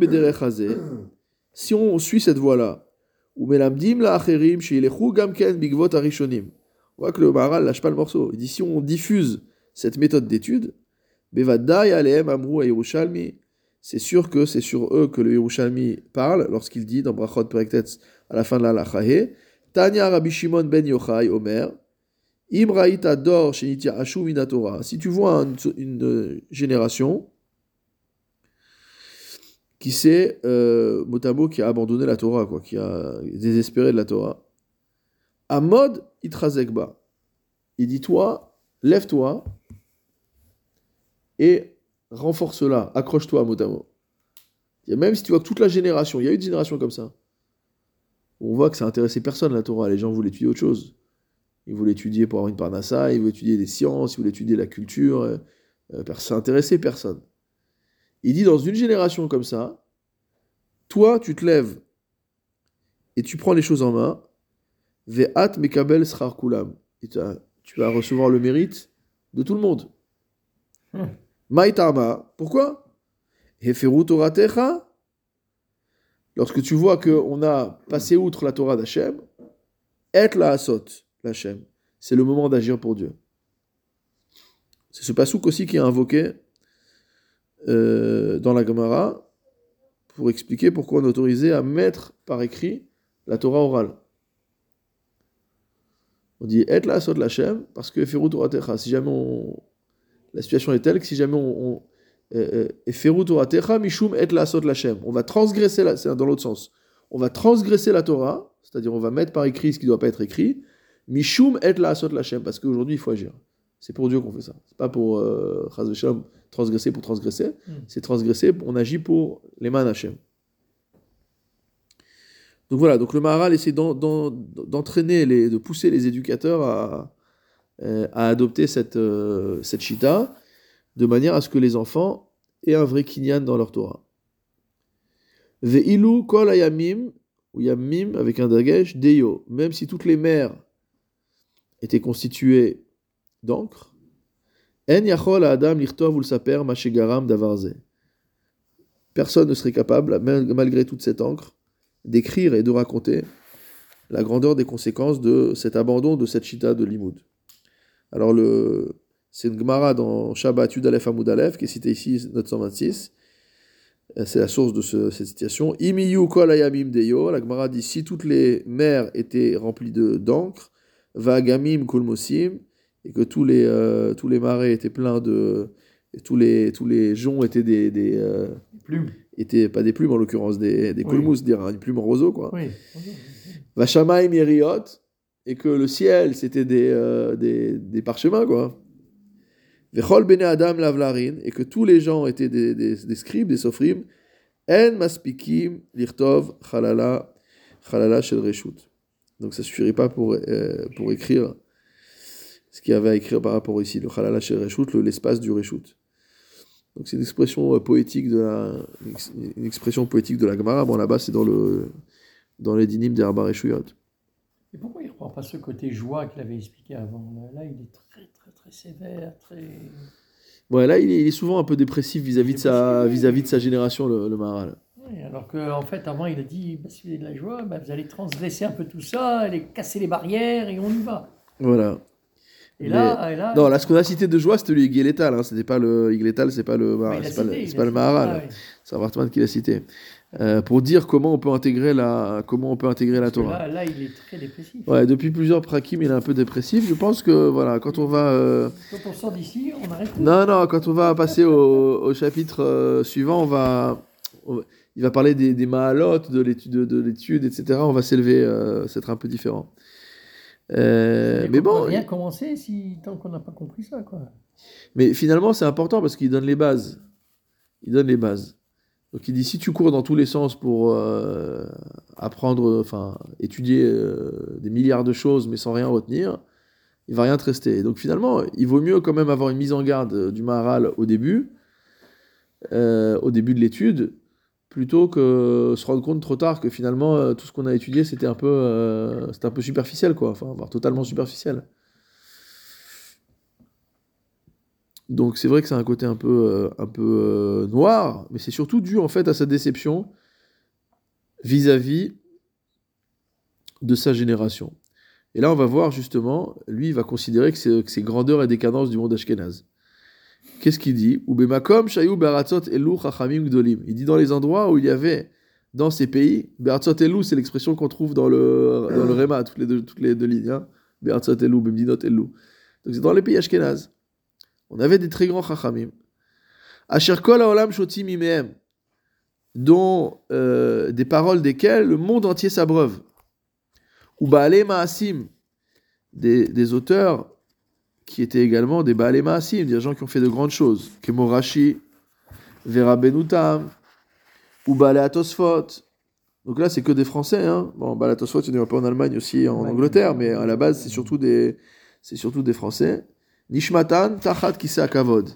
si on suit cette voie-là, ou melamdim la acherim, gamken bigvot arishonim. On voit que le Maharal lâche pas le morceau. Il dit si on diffuse cette méthode d'étude, bevadai aleem amru Yerushalmi, c'est sûr que c'est sur eux que le Yerushalmi parle lorsqu'il dit dans Brachot Perektetz à la fin de la Lachahe Tanya Rabbi Shimon ben Yochai Omer Imraïta Dor Shenitia Ashu Minatora. Si tu vois une, génération qui sait, euh, mot qui a abandonné la Torah, qui a désespéré de la Torah, Amod Itrazekba. Il dit Toi, lève-toi et renforce-la, accroche-toi mot à mot. Et même si tu vois que toute la génération, il y a eu une génération comme ça, on voit que ça intéressait personne la Torah. Les gens voulaient étudier autre chose. Ils voulaient étudier pour avoir une parnassa, ils voulaient étudier des sciences, ils voulaient étudier la culture. Euh, euh, ça intéressait personne. Il dit dans une génération comme ça, toi, tu te lèves et tu prends les choses en main. Ve'at mekabel srar kulam. Tu vas recevoir le mérite de tout le monde. Hmm. Maïtama. Pourquoi? Toratecha. Lorsque tu vois qu'on a passé outre la Torah d'Hachem, et la asot, l'Hachem. C'est le moment d'agir pour Dieu. C'est ce pasouk aussi qui est invoqué euh, dans la Gemara pour expliquer pourquoi on est autorisé à mettre par écrit la Torah orale. On dit et la asot l'Hachem parce que. Si jamais on, la situation est telle que si jamais on, mishum et la on va transgresser, c'est dans l'autre sens, on va transgresser la Torah, c'est-à-dire on va mettre par écrit ce qui ne doit pas être écrit, mishum et la lachem, parce qu'aujourd'hui il faut agir. C'est pour Dieu qu'on fait ça. C'est pas pour euh, transgresser pour transgresser, hmm. c'est transgresser, on agit pour les mains. Donc voilà, donc le Maharal essaie d'entraîner, de pousser les éducateurs à, à adopter cette, euh, cette shita, de manière à ce que les enfants aient un vrai kinyan dans leur Torah. Ve'ilu kol ayamim, ou yamim avec un dagesh, deyo, même si toutes les mers étaient constituées d'encre, en yachol adam lichtov davarze. Personne ne serait capable, malgré toute cette encre, d'écrire et de raconter la grandeur des conséquences de cet abandon de cette chita de limoud. Alors, le, c'est une Gemara dans Shabbat Yudalef Amoud Alef, qui est citée ici, note 126. Euh, c'est la source de cette citation. Imiyu kol ayamim deyo. La Gemara dit si toutes les mers étaient remplies de, d'encre, vagamim kulmosim, et que tous les, euh, tous les marais étaient pleins de. Et tous les, tous les joncs étaient des. des euh, plumes. Étaient, pas des plumes en l'occurrence, des, des kulmus, dire une plume roseau, quoi. Oui. Vachamaim yeriot, et que le ciel, c'était des, euh, des, parchemins, quoi. Vechol bene adam lavlarin, et que tous les gens étaient des, des, scribes, des sofrim, en maspikim lirtov chalala, chalala shel reshut. Donc ça suffirait pas pour, euh, pour écrire ce qu'il y avait à écrire par rapport ici, le chalala shel reshut, l'espace du reshut. Donc c'est une expression euh, poétique de la, une expression poétique de la Gemara. Bon là-bas c'est dans le, dans les dynimes des Arba et pourquoi il ne reprend pas ce côté joie qu'il avait expliqué avant? Là, il est très, très, très sévère, très... Ouais, là, il est, souvent un peu dépressif vis-à-vis de, sa, vis-à-vis de sa génération, le, le Maharal. Oui, alors qu'en en fait, avant, il a dit bah, si vous avez de la joie, bah, vous allez transgresser un peu tout ça, allez casser les barrières et on y va. Voilà. Et, là, et là, non, là, ce qu'on a cité de joie, c'était le Iguélétal. Hein. C'était pas le Iguélétal, c'est pas le, c'est pas, le, pas le Maharal. Ah, C'est Wartman qui l'a cité. Euh, pour dire comment on peut intégrer la, comment on peut intégrer la Torah. Là, là, il est très dépressif. Ouais, depuis plusieurs prakim, il est un peu dépressif. Je pense que voilà, quand on va. Euh... Quand on sort d'ici, on arrête. Non, non, quand on va passer au, au chapitre euh, suivant, on va, il va parler des, des mahalotes, de l'étude, de, l'étude, etc. On va s'élever, c'est un peu différent. Mais bon. rien commencer si tant qu'on n'a pas compris ça, quoi. Mais finalement, c'est important parce qu'il donne les bases. Il donne les bases. Donc il dit si tu cours dans tous les sens pour euh, apprendre, enfin étudier euh, des milliards de choses mais sans rien retenir, il va rien te rester. donc finalement, il vaut mieux quand même avoir une mise en garde du Maharal au début, euh, au début de l'étude, plutôt que se rendre compte trop tard que finalement tout ce qu'on a étudié c'était un peu, c'était un peu superficiel quoi, enfin voire totalement superficiel. Donc c'est vrai que c'est un côté un peu, euh, un peu euh, noir, mais c'est surtout dû en fait à sa déception vis-à-vis de sa génération. Et là, on va voir justement, lui, il va considérer que c'est grandeur et décadence du monde ashkénaze. Qu'est-ce qu'il dit? Il dit dans les endroits où il y avait, dans ces pays, Beratzot Elou, c'est l'expression qu'on trouve dans le, dans le Réma, toutes les deux, toutes les deux lignes. Hein, Beratzot Elou, Bemdinot Elou. Donc c'est dans les pays ashkénazes. On avait des très grands chachamim. Asherkol haolam shotim imehem, dont euh, des paroles desquelles le monde entier s'abreuve. Ou Baale Maasim, des, des, auteurs qui étaient également des Baale Maasim, des gens qui ont fait de grandes choses. Kemorashi, Vera Benutam, ou Bala Tosfot. Donc là, c'est que des Français. Hein. Bon, Bala Tosfot, il y en a peu en Allemagne aussi, en. Angleterre, mais à la base, c'est surtout des, c'est surtout des Français. Nishmatan Tachat Kisei Kavod.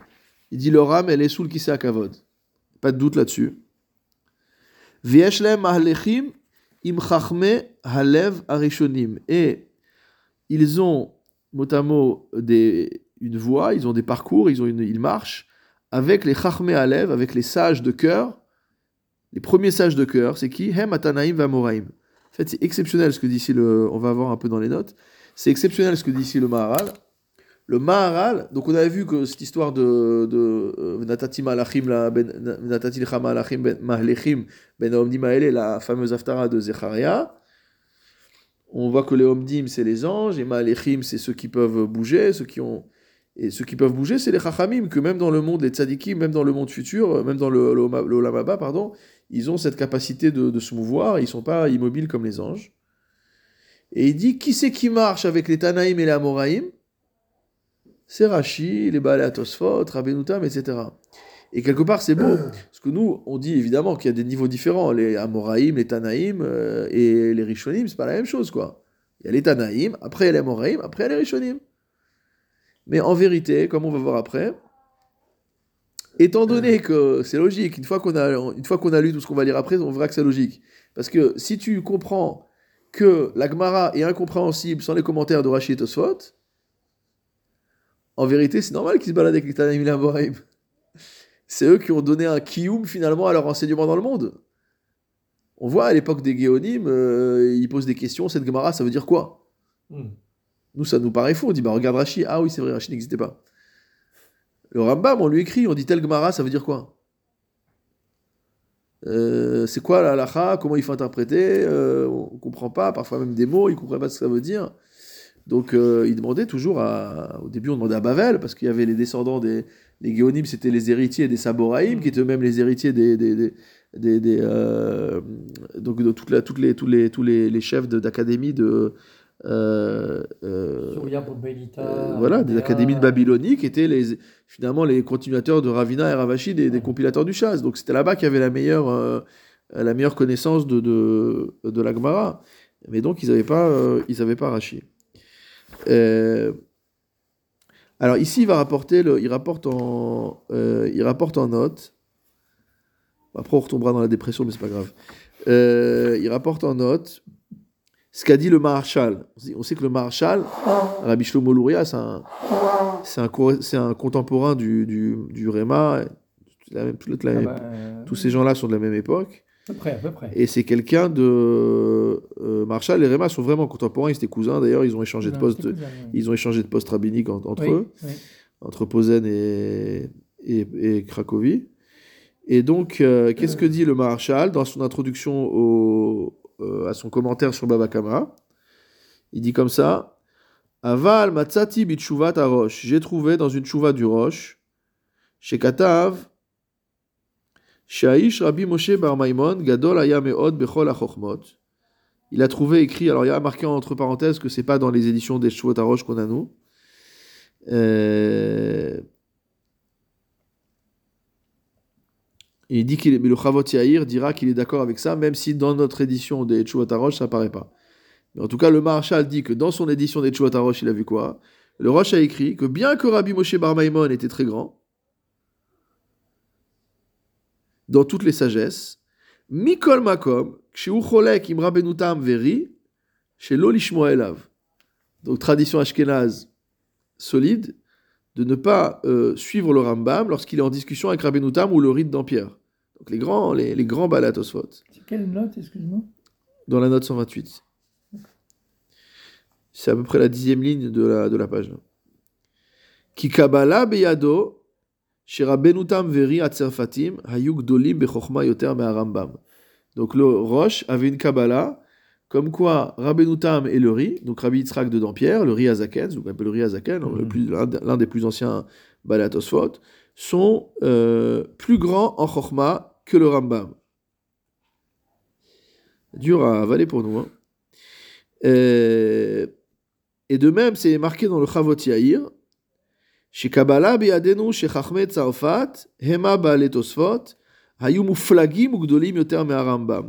Il dit leur âme, elle est sous le Kisei Kavod. Pas de doute là-dessus. Vieshlem Mahlechim Im Chachme Halev Arishonim. Et ils ont, mot à mot, des, une voie, ils ont des parcours, ils, ont une, ils marchent avec les Chachme Halev, avec les sages de cœur. Les premiers sages de cœur, c'est qui? Hem Atanaim Vamoraim. En fait, c'est exceptionnel ce que dit ici le. On va voir un peu dans les notes. C'est exceptionnel ce que dit ici le Maharal. Le Maharal, donc on avait vu que cette histoire de, de euh, Natati Malachim, ben, Malachim ben- Ben Omdim la fameuse Haftara de Zecharia. On voit que les Omdim, c'est les anges, et Mahlechim, c'est ceux qui peuvent bouger, ceux qui ont. Et ceux qui peuvent bouger, c'est les Chachamim, que même dans le monde, les Tzadikim, même dans le monde futur, même dans le, le, le pardon, ils ont cette capacité de, de se mouvoir, ils ne sont pas immobiles comme les anges. Et il dit, qui c'est qui marche avec les Tanaïm et les Amoraïm? C'est Rashi, les Baalei Tosfot, Rabbenutam, etc. Et quelque part, c'est beau, parce que nous, on dit évidemment qu'il y a des niveaux différents. Les Amoraïm, les Tanaïm euh, et les Rishonim, c'est pas la même chose, quoi. Il y a les Tanaïm, après il y a les Amoraïm, après il y les Rishonim. Mais en vérité, comme on va voir après, étant donné que c'est logique, une fois qu'on a, une fois qu'on a lu tout ce qu'on va lire après, on verra que c'est logique. Parce que si tu comprends que la Gemara est incompréhensible sans les commentaires de Rashi et Tosfot, en vérité, c'est normal qu'ils se baladent avec les Tanaïm et les Amoraïm. C'est eux qui ont donné un kiyum finalement à leur enseignement dans le monde. On voit à l'époque des Géonim, euh, ils posent des questions, cette Gemara, ça veut dire quoi? Hmm. Nous, ça nous paraît faux. On dit, bah regarde Rashi. Ah oui, c'est vrai, Rashi n'existait pas. Le Rambam, on lui écrit, on dit tel Gemara, ça veut dire quoi? Euh, C'est quoi la halacha? Comment il faut interpréter? Euh, On ne comprend pas, parfois même des mots, il ne comprend pas ce que ça veut dire. Donc, euh, il demandait toujours à. Au début, on demandait à Bavel, parce qu'il y avait les descendants des. Les Géonim, c'était les héritiers des Saboraïm, qui étaient eux-mêmes les héritiers des. des, des des, des, euh, donc de toute la, toutes les, tous les, tous les, les chefs d'académie de, euh, euh, euh, voilà, des académies de Babylonie qui étaient les, finalement les continuateurs de Ravina et Ravashi, des, des compilateurs du Chaz. Donc c'était là-bas qu'il y avait la meilleure, la meilleure connaissance de, de, de la Gemara. Mais donc ils n'avaient pas, ils avaient pas Rashi. Euh, alors ici, il va rapporter, le, il rapporte en, euh, il rapporte en note. Après, on retombera dans la dépression, mais c'est pas grave. Euh, il rapporte en note ce qu'a dit le Maharshal. On sait- que le Maharshal, Rabbi Shlomo Louria, c'est un, un, un contemporain du, du, du Réma. Toute la même- toute la Ah bah, tous ces gens-là sont de la même époque. À peu près, à peu près. Et c'est quelqu'un de. Euh, Marshall et Réma sont vraiment contemporains, ils étaient cousins d'ailleurs, ils ont échangé de poste, c'était cousin, oui. ils ont échangé de poste rabbinique en- entre Oui, eux, oui. entre Posen et, et, et Cracovie. Et donc, euh, qu'est-ce que dit le Maharshal dans son introduction au, euh, à son commentaire sur Baba Kama Il dit comme ça Aval matzati bitshuvat arosh. J'ai trouvé dans une chouva du roche, chez Katav, Il a trouvé écrit, alors il y a marqué entre parenthèses que c'est pas dans les éditions des Arosh qu'on a nous. Euh, Il dit qu'il est, mais le Chavot Yair dira qu'il est d'accord avec ça, même si dans notre édition des Arosh, ça apparaît pas. Mais en tout cas, le Maharshal dit que dans son édition des Arosh, il a vu quoi? Le Roche a écrit que bien que Rabbi Moshe Bar Maimon était très grand, dans toutes les sagesses, Mikol Makom, Cholek Im Rabbenutam Veri, chez Lolishmo Elav. Donc, tradition ashkénaze solide, de ne pas euh, suivre le Rambam lorsqu'il est en discussion avec Rabbenutam ou le rite d'Ampierre. Donc, les grands, les, les grands balatosphot C'est quelle note, excuse-moi? Dans la note 128. C'est à peu près la dixième ligne de la, de la page. Ki Kabbalah beyado, veri atzerfatim, hayuk dolim bechokma yoter me'arambam. Donc le Roche avait une Kabbalah, comme quoi Rabbenutam et le riz, donc Rabbi Yitzhak de Dampierre, le riz Azaken, appelle le riz Azaken, Mhm. l'un des plus anciens Balatosphot, sont euh, plus grands en Chokhmah que le Rambam. Dur à avaler pour nous. hein. Euh, et de même, c'est marqué dans le Chavot Yair,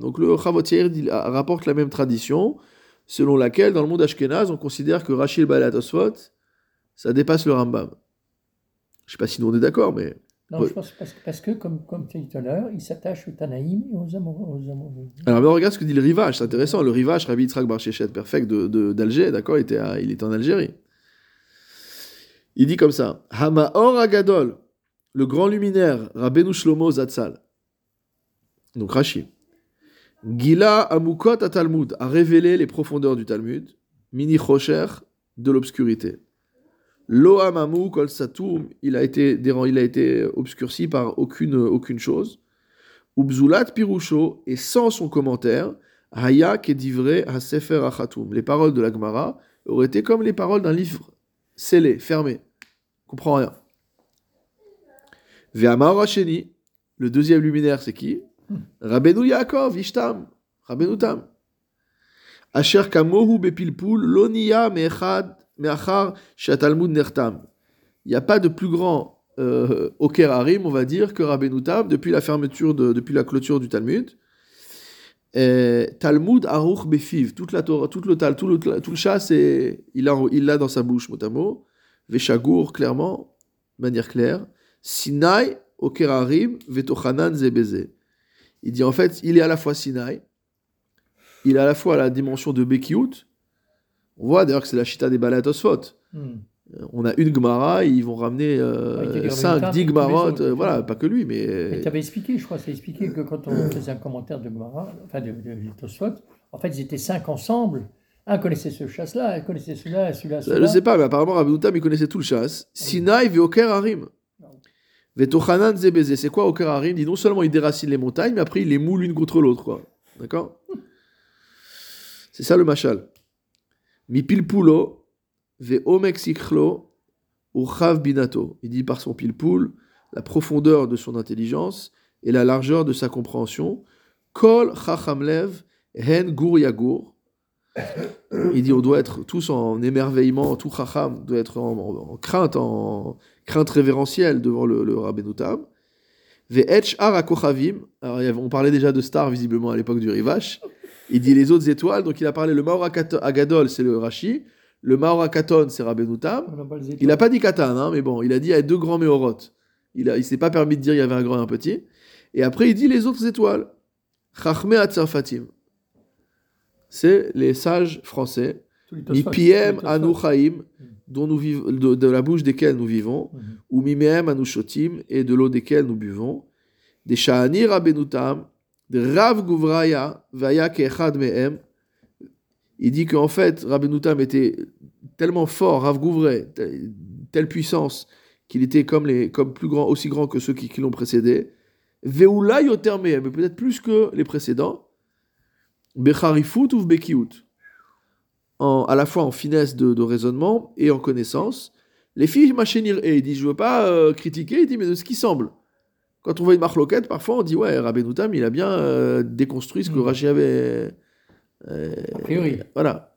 Donc le Chavot Yair dit- rapporte la même tradition, selon laquelle dans le monde ashkénaze, on considère que Rachid Balat Tosfot, ça dépasse le Rambam. Je sais pas si nous on est d'accord, mais Non, Ouais. je pense parce, parce que, comme, comme tu as dit tout à l'heure, il s'attache aux Tanaïm et aux amoureux. Aux amoureux. alors mais regarde ce que dit le rivage, c'est intéressant. Le rivage, Rabbi Yitzhak Bar Shechet, perfect de- de- d'Alger, d'accord, il était, à- il était en Algérie. Il dit comme ça Hamaor Agadol, le grand luminaire, Rabbeinu Shlomo Zatzal. Donc Rashi. Gila Amukot à Talmud a révélé les profondeurs du Talmud, Mini Chocher, de l'obscurité. Lo Kol Satum, il a été, il a été obscurci par aucune, chose. Ubzulat Pirusho, et sans son commentaire, Haya Kedivre HaSefer Achatum. Les paroles de la Gemara auraient été comme les paroles d'un livre scellé, fermé. Comprend rien. Ve'amar Hasheni, le deuxième luminaire, c'est qui? Rabbeinu Yaakov, Ishtam, Rabbeinu Tam. Asher Kamohu Bepilpul, Lonia Me'echad, Me'achar Shatalmud Nertam. Il n'y a pas de plus grand euh, Oker Harim, on va dire, que Rabbeinu Tam depuis la fermeture, de, depuis la clôture du Talmud. Talmud Aruch Befiv, toute la Torah, tout le tout le, tout le chat, il l'a il l'a dans sa bouche, mot à mot. Veshagour, clairement, de manière claire. Sinai, Okerarim, Vetochanan, Zebeze. Il dit en fait, il est à la fois Sinai, il est à la fois la dimension de Bekiout. On voit d'ailleurs que c'est la chita des Balatosphot. Hmm. On a une Gemara, ils vont ramener Ouais, il y a des 5, Rabbeinu 10 Tam, tous les Gemarot, autres. euh, voilà, pas que lui, mais. Mais tu avais expliqué, je crois, c'est expliqué que quand on faisait un commentaire de Gemara, enfin de, de, de Tosfot, en fait, ils étaient cinq ensemble. Un connaissait ce chasse-là, un connaissait celui-là, celui-là, Je celui-là. sais pas, mais apparemment Rabbi Tam il connaissait tout le chasse. Sinai ve'oker harim. Vetochanan zebeze. C'est quoi oker harim? Il dit non seulement il déracine les montagnes, mais après il les moule l'une contre l'autre, quoi. D'accord? C'est ça le machal. Mi pilpulo uchav binato. Il dit par son pilpul, la profondeur de son intelligence et la largeur de sa compréhension. Kol chachamlev hen gur yagur. Il dit on doit être tous en émerveillement, tout chacham doit être en, en- en crainte, en crainte révérentielle devant le, le Rabbeinu Tam. Ve'etch ar hakochavim. Alors on parlait déjà de stars visiblement à l'époque du Rivache. Il dit les autres étoiles, donc il a parlé le Maor Agadol, c'est le Rashi. Le Maor Akaton, c'est Rabbeinu Tam. On n'a pas les Il n'a pas dit Katan, hein, mais bon, il a dit il y a deux grands Méorotes. Il ne s'est pas permis de dire il y avait un grand et un petit. Et après, il dit les autres étoiles. Chachme Atzarfatim. C'est les sages français. Tous les Tosfot, tous Mipiem les Tosfot. Anu Chaim, dont nous vivons, de, de la bouche desquelles nous vivons. Mhm. Ou Mimeem Anu Shotim, et de l'eau desquelles nous buvons. Des Sha'ani Rabbenutam, de Rav Guvraya, Vaya Keechad Mehem. Il dit qu'en fait, Rabbenutam était tellement fort, Rav Gouvray, te- telle puissance, qu'il était comme, les, comme plus grand, aussi grand que ceux qui, qui l'ont précédé. Veoula Yoter Mehem, peut-être plus que les précédents. Becharifut ou Bekiut. En, à la fois en finesse de, de raisonnement et en connaissance. Les filles machénir et il dit je veux pas euh, critiquer, il dit mais de ce qui semble. Quand on voit une marloquette, parfois on dit ouais Rabbeinu Tam il a bien euh, déconstruit ce que Mm. Rashi avait. euh, A priori. Voilà.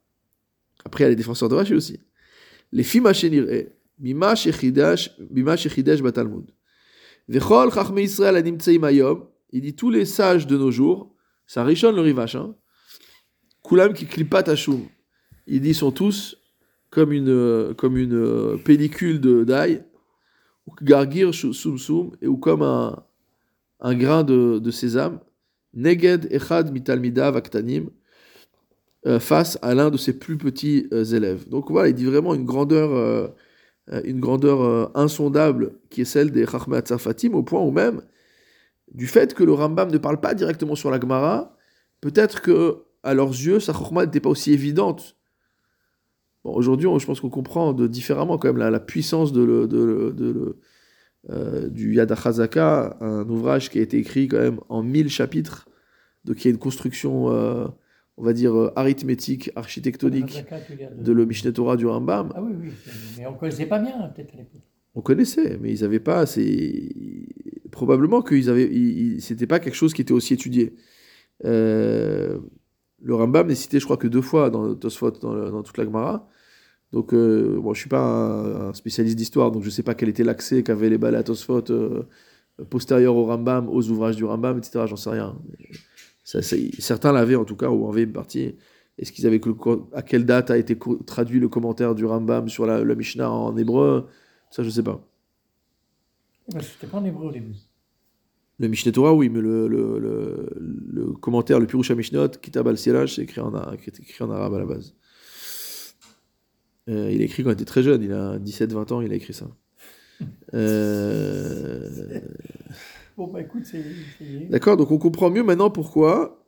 Après il y a les défenseurs de Rashi aussi. Les filles machénir et Mima shechidash Mima shechidash batalmud. Vechol chachme Israël animtseim ayom. Il dit tous les sages de nos jours, ça richonne le rivache. Hein. Kulam qui klipat hashum. Il dit sont tous comme une, comme une pellicule de d'ail, ou gargir ou comme un, un grain de, de sésame, neged echad mitalmidav aktanim, euh, face à l'un de ses plus petits euh, élèves. Donc voilà, il dit vraiment une grandeur, euh, une grandeur insondable qui est celle des Chachmat Fatim, au point où même, du fait que le Rambam ne parle pas directement sur la Gemara, peut-être que à leurs yeux, sa Chachma n'était pas aussi évidente. Bon, aujourd'hui, je pense qu'on comprend de, différemment quand même la, la puissance de le- de le- de le- euh, du Yad HaChazaka, un ouvrage qui a été écrit quand même en 1000 chapitres, donc y a une construction, euh, on va dire, euh, arithmétique, architectonique de le Mishneh Torah du Rambam. Ah oui, oui, mais on ne connaissait pas bien, peut-être à l'époque. On connaissait, mais ils n'avaient pas. C'est probablement avaient. ils- ils- C'était pas quelque chose qui était aussi étudié. Euh, le Rambam n'est cité, je crois, que deux fois dans Tosfot, dans, dans toute la Gemara. Donc, euh, je suis pas un, spécialiste d'histoire, donc je sais pas quel était l'accès qu'avaient les balais à Tosfot euh, postérieure au Rambam, aux ouvrages du Rambam, etc. J'en sais rien. Certains l'avaient en tout cas, ou en avaient une partie. Est-ce qu'ils avaient à quelle date a été traduit le commentaire du Rambam sur la, Mishnah en hébreu? Ça, je sais pas. C'était pas en hébreu au. Le Mishneh Torah, oui, mais le, le, le, le commentaire, le Pirush HaMishnot, Kitab al-Siraj, c'est écrit, en écrit en arabe à la base. Euh, il a écrit quand il était très jeune, il a 17-20 ans, il a écrit ça. Euh, Bon, bah écoute, c'est. D'accord, donc on comprend mieux maintenant pourquoi,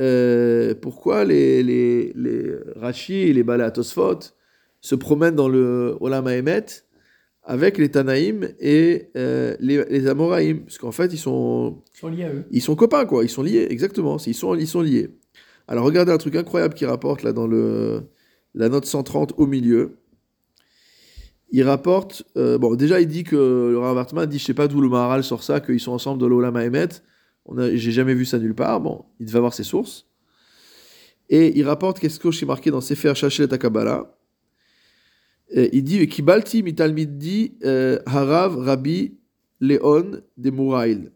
euh, pourquoi les, les, les Rashi et les Tosfot se promènent dans le Olam Haemet avec les Tanaïm et euh, les, les Amoraïm. Parce qu'en fait, ils sont, Ils sont liés à eux. ils sont copains, quoi. Ils sont liés, exactement. Ils sont, ils sont liés. Alors, regardez un truc incroyable qu'il rapporte là dans le, la note 130 au milieu. Il rapporte. euh, bon, déjà, il dit que le Rav Hartman dit, je sais pas d'où le Maharal sort ça, qu'ils sont ensemble de l'Olam Haemet. On a, j'ai jamais vu ça nulle part. Bon, il devait avoir ses sources. Et il rapporte qu'est-ce que j'ai marqué dans Sefer Shachel et Kabbalah. Et il dit Kibalti mitalmidi euh, harav rabbi Leon de Mouraïl.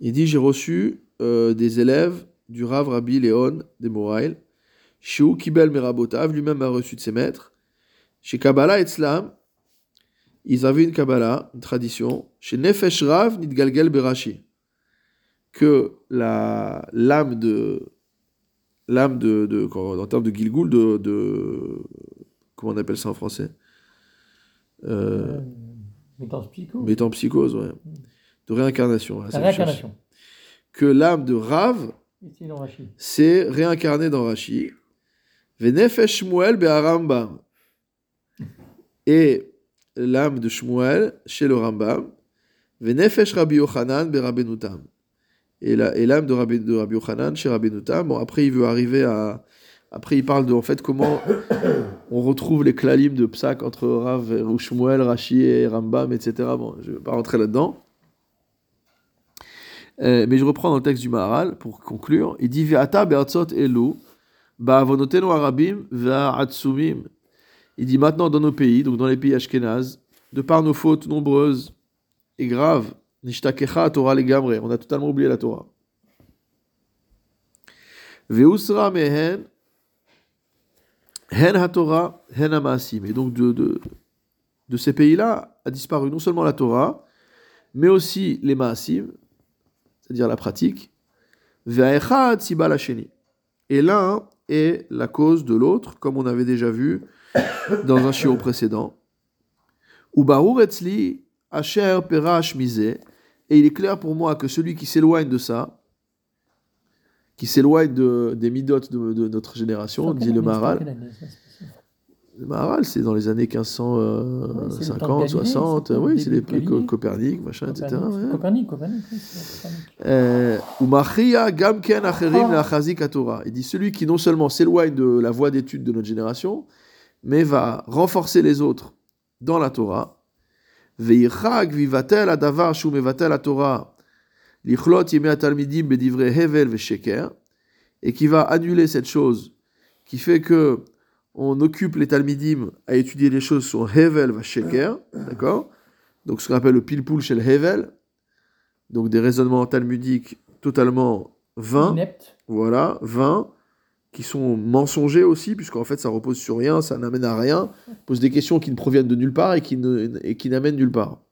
Il dit j'ai reçu euh, des élèves du Rav Rabbi Léon de Mouraïl. Shiu Kibel Merabotav, lui-même a reçu de ses maîtres. Chez Kabbalah et Tzlam, ils avaient une Kabbalah, une tradition. Chez Nefesh Rav Nidgalgel Berashi. Que la l'âme de l'âme de, en termes de Gilgul de, de comment on appelle ça en français euh, Euh. Métempsychose, ouais. De réincarnation. ça La réincarnation. Que l'âme de Rav s'est réincarnée dans Rashi. Venefesh Shmuel be'arambam. Et l'âme de Shmuel chez le Rambam. Venefesh Rabbi Yochanan be'rabenutam. Et l'âme de Rabbi, de Rabbi Yochanan chez Rabbenutam. Bon, après, il veut arriver à. Après, il parle de en fait comment on retrouve les klalim de Psak entre Rav et Shmuel, Rashi et Rambam, etc. Bon, je ne vais pas rentrer là-dedans. Euh, mais je reprends dans le texte du Maharal pour conclure. Il dit Ve'ata be'atzot elu ba'avonotenu arabim. Il dit maintenant dans nos pays, donc dans les pays ashkénazes, de par nos fautes nombreuses et graves, nishtakecha Torah on a totalement oublié la Torah. Ve'usra mehen hen ha-Torah hen ha-maasim. Et donc de, de, de ces pays-là a disparu non seulement la Torah, mais aussi les maasim, c'est-à-dire la pratique. Et l'un est la cause de l'autre, comme on avait déjà vu dans un chiot précédent. Et il est clair pour moi que celui qui s'éloigne de ça, qui s'éloigne de, des midotes de, de notre génération, dit le Maharal. Le Maharal, c'est dans les années Ouais, c'est le temps de 1550, Galilée, 60. c'est le Oui, c'est les. Copernic, machin, etc. Copernic, Copernic, oui, c'est Copernic. Euh, Umachia gam ken acherim lachazik haTorah. Il dit celui qui non seulement s'éloigne de la voie d'étude de notre génération, mais va renforcer les autres dans la Torah. Veichag vivatel adavar shu mevatel Torah lichlot yemei atalmidim bedivre hevel vesheker et qui va annuler cette chose qui fait que on occupe les talmidim à étudier les choses sur hevel vesheker, d'accord? Donc ce qu'on appelle le pilpoul chez le hevel, donc des raisonnements talmudiques totalement vains, Inepte. voilà, vains, qui sont mensongers aussi, puisqu'en fait ça repose sur rien, ça n'amène à rien, pose des questions qui ne proviennent de nulle part et qui n'amènent nulle part.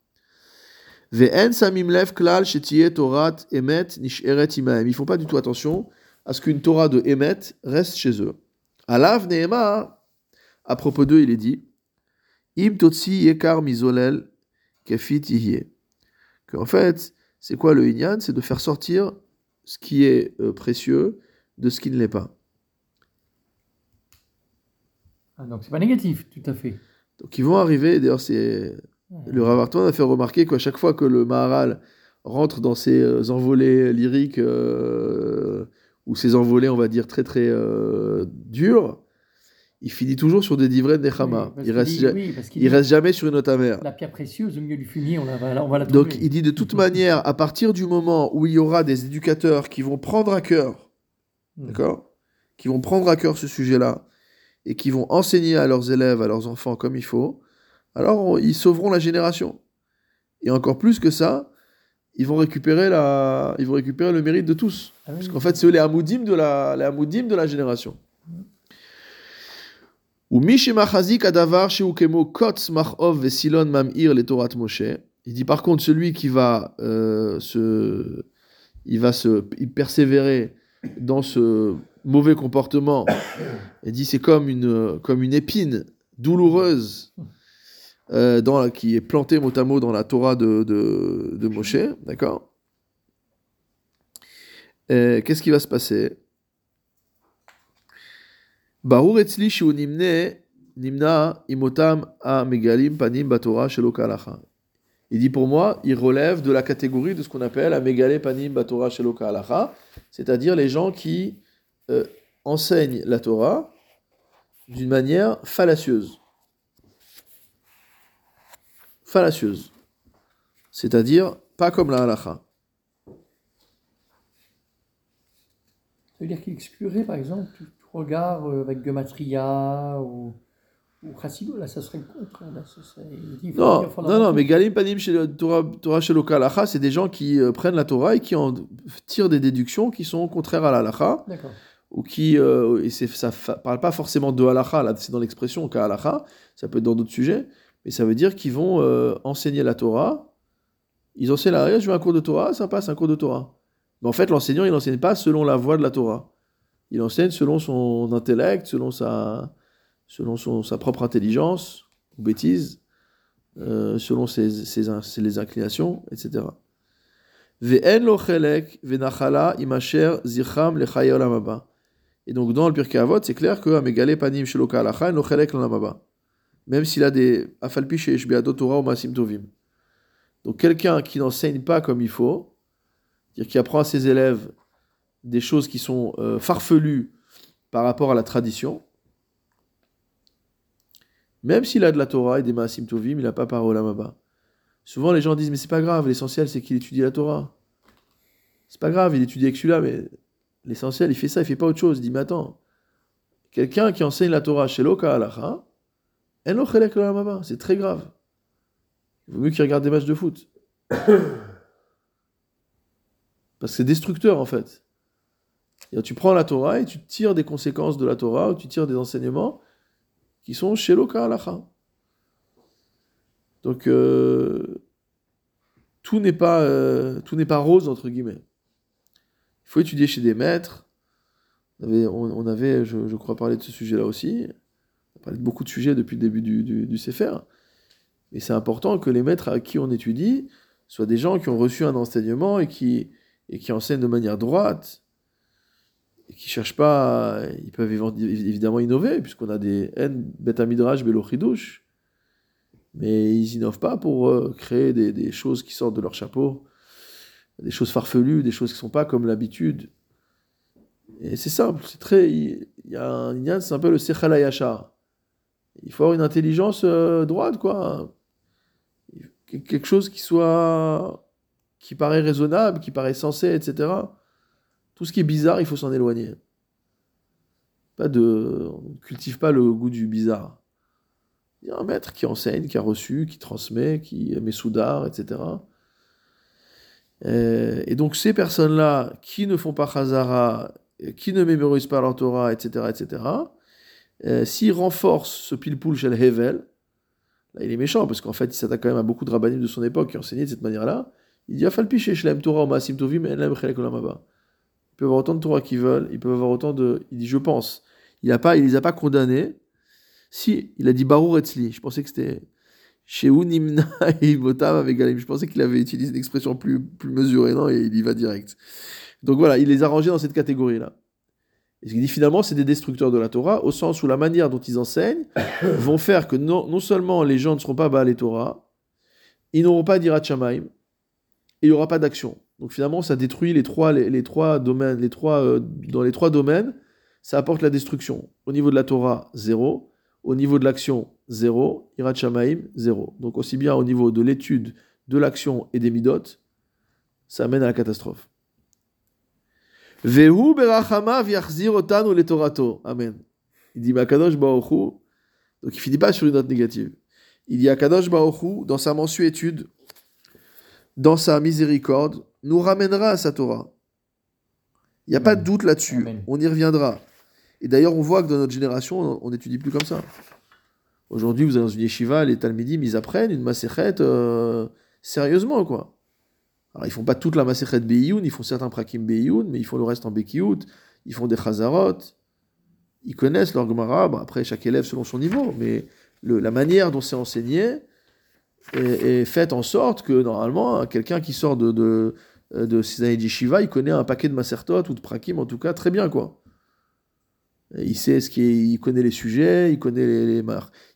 Ve'en samim lev klal shetiye torat emet nisheret imahem. Ils font pas du tout attention à ce qu'une Torah de emet reste chez eux. Alav ne'emar, à propos d'eux, il est dit, im totsi yekar kefit yihye. Qu'en fait, c'est quoi le inyan? C'est de faire sortir ce qui est euh, précieux de ce qui ne l'est pas. Ah, donc c'est pas négatif, tout à fait. Donc ils vont arriver, d'ailleurs c'est le Rav Hartman a fait remarquer qu'à chaque fois que le Maharal rentre dans ses euh, envolées lyriques euh, ou ses envolées, on va dire très très euh, dures, il finit toujours sur des divrei de Nechama. Oui, il reste, dit- ja- oui, parce qu'il il dit, reste jamais sur une note amère. La pierre précieuse au milieu du fumier, on, va, on va la trouver. Donc il dit de toute manière, à partir du moment où il y aura des éducateurs qui vont prendre à cœur, Mm. d'accord, qui vont prendre à cœur ce sujet-là et qui vont enseigner à leurs élèves, à leurs enfants comme il faut, alors ils sauveront la génération. Et encore plus que ça, ils vont récupérer, la, ils vont récupérer le mérite de tous. Ah oui, Parce qu'en fait, c'est eux les Hamoudim de la, les Hamoudim de la génération. Ou Mishimachazik Adavar Sheukemo Kotz Machov Vesilon Mamir le Torah Moshe. Il dit par contre, celui qui va euh, se. Il va se il persévérer dans ce mauvais comportement. Il dit c'est comme une, comme une épine douloureuse euh, qui est plantée mot à mot dans la Torah de, de, Moshe. D'accord? Euh, Qu'est-ce qui va se passer? Etzli nimna imotam a megalim panim batora. Il dit pour moi, il relève de la catégorie de ce qu'on appelle a megale panim batora shelo kalacha, c'est-à-dire les gens qui euh, enseignent la Torah d'une manière fallacieuse. Fallacieuse. C'est-à-dire pas comme la halacha. Ça veut dire qu'il exclurait, par exemple, tout, regard euh, avec Gematria ou, ou Chassido, là, ça serait le contre. Là, ça serait, Non, non, non, mais. Galim Panim chez le Torah, Torah chez le Halacha, c'est des gens qui euh, prennent la Torah et qui en tirent des déductions qui sont contraires à la halacha, D'accord. ou qui, euh, et ça fa- parle pas forcément de halacha, là, c'est dans l'expression qu'à halacha, ça peut être dans d'autres sujets, mais ça veut dire qu'ils vont euh, enseigner la Torah, ils enseignent la je veux un cours de Torah, ça passe un cours de Torah. Mais en fait, l'enseignant, il n'enseigne pas selon la voie de la Torah. Il enseigne selon son intellect, selon sa, selon son, sa propre intelligence, ou bêtise, euh, selon ses, ses, les inclinations, etc. Et donc dans le Pirkei Avot, c'est clair que Amegale panim shelo ka'alacha en lo chelek l'olam haba. Même s'il a des afalpi sheyesh biado Torah ou masim tovim. Donc quelqu'un qui n'enseigne pas comme il faut, c'est-à-dire qui apprend à ses élèves des choses qui sont euh, farfelues par rapport à la tradition, même s'il a de la Torah et des Maasim Tovim, il n'a pas parole à. Souvent, les gens disent, mais c'est pas grave, l'essentiel, c'est qu'il étudie la Torah. C'est pas grave, il étudie avec celui-là, mais l'essentiel, il fait ça, il fait pas autre chose. Il dit, mais attends, quelqu'un qui enseigne la Torah chez Loka Halacha, en lo chelek lo Maba, c'est très grave. Il vaut mieux qu'il regarde des matchs de foot. Parce que c'est destructeur, en fait. Tu prends la Torah et tu tires des conséquences de la Torah, ou tu tires des enseignements qui sont chez Loka. Donc, euh, tout n'est pas, euh, tout n'est pas rose, entre guillemets. Il faut étudier chez des maîtres. On avait, je crois, parlé de ce sujet-là aussi. On a parlé de beaucoup de sujets depuis le début du, du, Sefer. Et c'est important que les maîtres à qui on étudie soient des gens qui ont reçu un enseignement et qui, et qui enseignent de manière droite, et qui cherchent pas, ils peuvent évi- évidemment innover, puisqu'on a des N, Bet Midrash, Belo Chidush, mais ils innovent pas pour euh, créer des, des choses qui sortent de leur chapeau, des choses farfelues, des choses qui sont pas comme l'habitude. Et c'est simple, c'est très, il y a un c'est un peu le Sechel Hayashar. Il faut avoir une intelligence euh, droite, quoi. Quel- Quelque chose qui soit, qui paraît raisonnable, qui paraît sensé, etc. Tout ce qui est bizarre, il faut s'en éloigner. Pas de, on ne cultive pas le goût du bizarre. Il y a un maître qui enseigne, qui a reçu, qui transmet, qui met soudard, etc. Euh, Et donc ces personnes-là qui ne font pas Chazara, euh, qui ne mémorisent pas leur Torah, etc., etc., euh, s'ils renforcent ce pilpoul chez Hevel, là il est méchant parce qu'en fait il s'attaque quand même à beaucoup de rabbinim de son époque qui enseignaient de cette manière-là. Il dit Afalpi Shlem Torah Tovim avoir autant de Torah qu'ils veulent, ils peuvent avoir autant de. Il dit je pense. Il il les a pas condamnés. Si, il a dit Barur Etzli. Je pensais que c'était avec. Je pensais qu'il avait utilisé une expression plus, plus mesurée, non, et il y va direct. Donc voilà, il les a rangés dans cette catégorie-là. Et ce qu'il dit finalement, c'est des destructeurs de la Torah, au sens où la manière dont ils enseignent vont faire que non, non seulement les gens ne seront pas Baal et Torah, ils n'auront pas d'Irat Shamaim, et il n'y aura pas d'action. Donc finalement, ça détruit les trois, les, les trois domaines. Les trois, euh, dans les trois domaines, ça apporte la destruction. Au niveau de la Torah, zéro. Au niveau de l'action, zéro. Irat Shamaim, zéro. Donc aussi bien au niveau de l'étude, de l'action et des midot, ça amène à la catastrophe. Vehu berachamav yachzir otanu le Torato. Amen. Il dit, Makadosh Baruch Hu. donc il finit pas sur une note négative. Il dit à Kadosh Baruch Hu, dans sa mensuétude, dans sa miséricorde, nous ramènera à sa Torah. Il n'y a pas de doute là-dessus. On y reviendra. Et d'ailleurs, on voit que dans notre génération, on n'étudie plus comme ça. Aujourd'hui, vous allez dans une yeshiva, les talmidim, ils apprennent une maséchet euh, sérieusement, quoi. Alors, ils font pas toute la maséchet Beyoun, ils font certains prakim Beyoun, mais ils font le reste en Bekiout, ils font des chazarot, ils connaissent leur Gemara, après, chaque élève selon son niveau, mais la manière dont c'est enseigné est, faite en sorte que, normalement, quelqu'un qui sort de, de, de années d'yeshiva, il connaît un paquet de masertot ou de prakim, en tout cas, très bien, quoi. Il sait ce qui connaît les sujets, il connaît les, les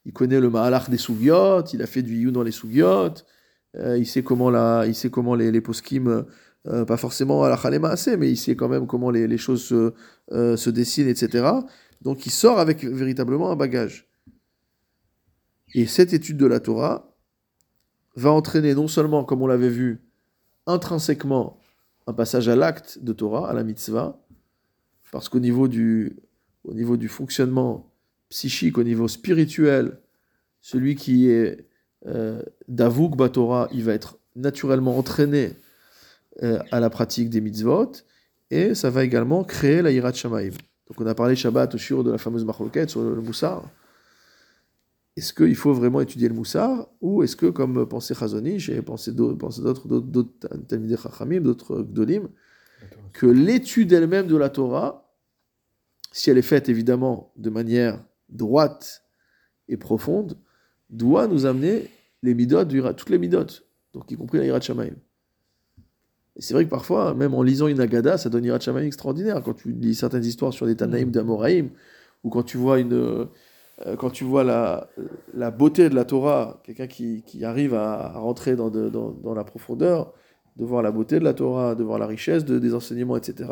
il connaît le mahalach des sougiotes, il a fait du youn dans les sougiotes, euh, il sait comment la, il sait comment les, les poskim, euh, pas forcément à la chalema assez, mais il sait quand même comment les, les choses se, euh, se dessinent, etc. Donc il sort avec véritablement un bagage. Et cette étude de la Torah va entraîner non seulement, comme on l'avait vu, intrinsèquement un passage à l'acte de Torah, à la mitzvah, parce qu'au niveau du, au niveau du fonctionnement psychique, au niveau spirituel, celui qui est euh, d'Avouk Batora, il va être naturellement entraîné euh, à la pratique des mitzvot, et ça va également créer la Yirat Shamaim. Donc on a parlé Shabbat au shiur de la fameuse Marloquette sur le, le Moussar. Est-ce qu'il faut vraiment étudier le Moussar, ou est-ce que, comme pensait Chazonish et pensé d'au- pensé d'autres d'autres- Chachamim, d'autres Gdolim, que l'étude elle-même de la Torah, si elle est faite évidemment de manière droite et profonde, doit nous amener les midot, du Hira- toutes les midot, donc y compris la Hirat Shamaim. Et c'est vrai que parfois, même en lisant une Agada, ça donne Hirat Shamaim extraordinaire. Quand tu lis certaines histoires sur les Tanaïm d'Amoraïm, ou quand tu vois une, euh, quand tu vois la, la beauté de la Torah, quelqu'un qui, qui arrive à, à rentrer dans, de- dans, dans la profondeur, de voir la beauté de la Torah, de voir la richesse de- des enseignements, etc.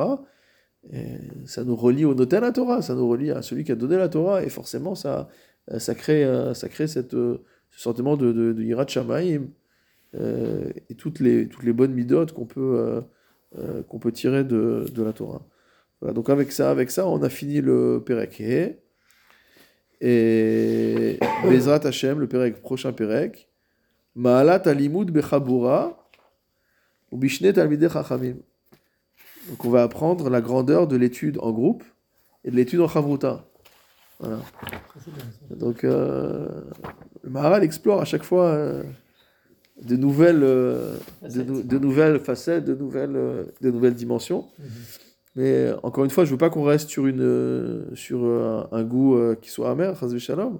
Et ça nous relie au notel la Torah, ça nous relie à celui qui a donné la Torah, et forcément ça, ça crée, euh, ça crée cette, euh, ce sentiment de, de, de Yirat euh, et toutes les, toutes les bonnes midotes qu'on peut, euh, euh, qu'on peut tirer de, de la Torah. Voilà, donc avec ça, avec ça, on a fini le He. Et Bezrat Hashem, le Perek, prochain Perek, Ma'alat alimud bechabura ou bishne talmidei chachamim. Donc on va apprendre la grandeur de l'étude en groupe et de l'étude en chavruta. Voilà. Donc euh, le Maharal explore à chaque fois euh, de, nouvelles, euh, de, Facettes. nou- de nouvelles facettes, de nouvelles, de nouvelles dimensions. Mhm. Mais encore une fois, je veux pas qu'on reste sur, une, sur un, un goût qui soit amer, shalom.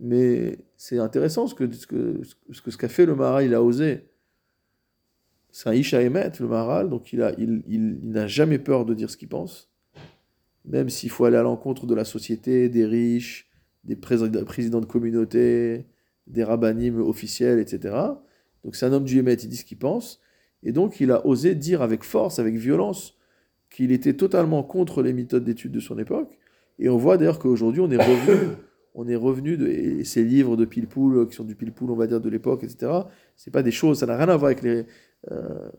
Mais c'est intéressant ce que, ce que, ce que ce qu'a fait le Maharal, il a osé. C'est un Isha Emet, le Maharal, donc il, a, il, il, il n'a jamais peur de dire ce qu'il pense, même s'il faut aller à l'encontre de la société, des riches, des présidents, de communauté, des rabbinim officiels, etc. Donc c'est un homme du Emet, il dit ce qu'il pense, et donc il a osé dire avec force, avec violence, qu'il était totalement contre les méthodes d'études de son époque, et on voit d'ailleurs qu'aujourd'hui on est revenu, on est revenu de ces livres de Pilpoul, qui sont du Pilpoul, on va dire, de l'époque, etc. C'est pas des choses, ça n'a rien à voir avec les, euh,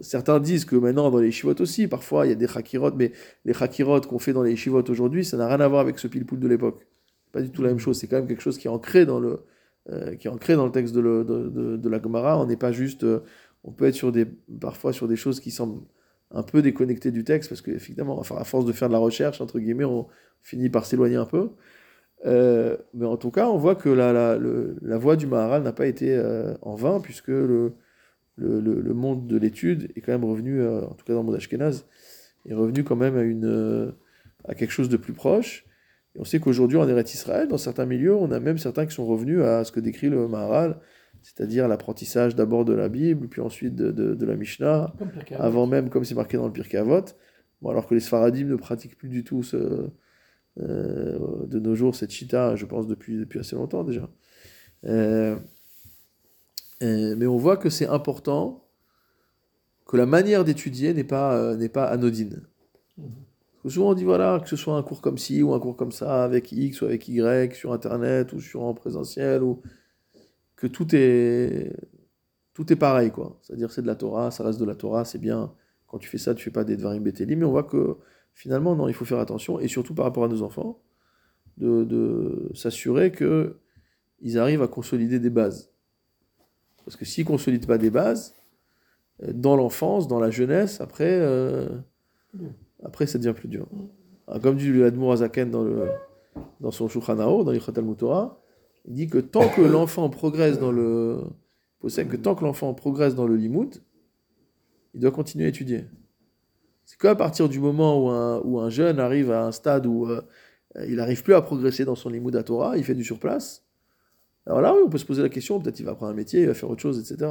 certains disent que maintenant dans les shivot aussi, parfois il y a des chakirot, mais les chakirot qu'on fait dans les shivot aujourd'hui, ça n'a rien à voir avec ce pilpoul de l'époque. Pas du tout la même chose. C'est quand même quelque chose qui est ancré dans le, euh, qui est ancré dans le texte de, la Gemara. On n'est pas juste, euh, on peut être sur des, parfois sur des choses qui semblent un peu déconnectées du texte, parce qu'effectivement, enfin, à force de faire de la recherche, entre guillemets, on finit par s'éloigner un peu. Mais en tout cas, on voit que la, voix du Maharal n'a pas été en vain, puisque le, le, le- le monde de l'étude est quand même revenu, euh, en tout cas dans le monde ashkénaze, est revenu quand même à, une, euh, à quelque chose de plus proche. Et on sait qu'aujourd'hui, en Eretz Israël, dans certains milieux, on a même certains qui sont revenus à ce que décrit le Maharal, c'est-à-dire l'apprentissage d'abord de la Bible, puis ensuite de, de- de la Mishnah, avant même, comme c'est marqué dans le Pirkei Avot. Bon, alors que les Sfaradim ne pratiquent plus du tout ce, euh, de nos jours cette chita, je pense, depuis, depuis assez longtemps déjà. Euh, euh, mais on voit que c'est important que la manière d'étudier n'est pas, euh, pas anodine. Parce que souvent on dit voilà, que ce soit un cours comme ci ou un cours comme ça, avec X ou avec Y, sur Internet ou sur en présentiel, ou que tout est, tout est pareil, quoi. C'est-à-dire c'est de la Torah, ça reste de la Torah, c'est bien. Quand tu fais ça, tu fais pas des Dvarim Beteli, mais on voit que finalement, non, il faut faire attention, et surtout par rapport à nos enfants, de, de s'assurer que ils arrivent à consolider des bases. Parce que s'ils ne consolident pas des bases, euh, dans l'enfance, dans la jeunesse, après, euh, après ça devient plus dur. Alors, comme dit l'Admour Azaken dans, le, dans son Shulchan dans l'Ichot Mutora, il dit que tant que l'enfant progresse dans le. Il que tant que l'enfant progresse dans le limoud, il doit continuer à étudier. C'est qu'à partir du moment où un, où un, jeune arrive à un stade où euh, il n'arrive plus à progresser dans son limoud à Torah, il fait du surplace. Alors là, oui, on peut se poser la question, peut-être il va prendre un métier, il va faire autre chose, etc.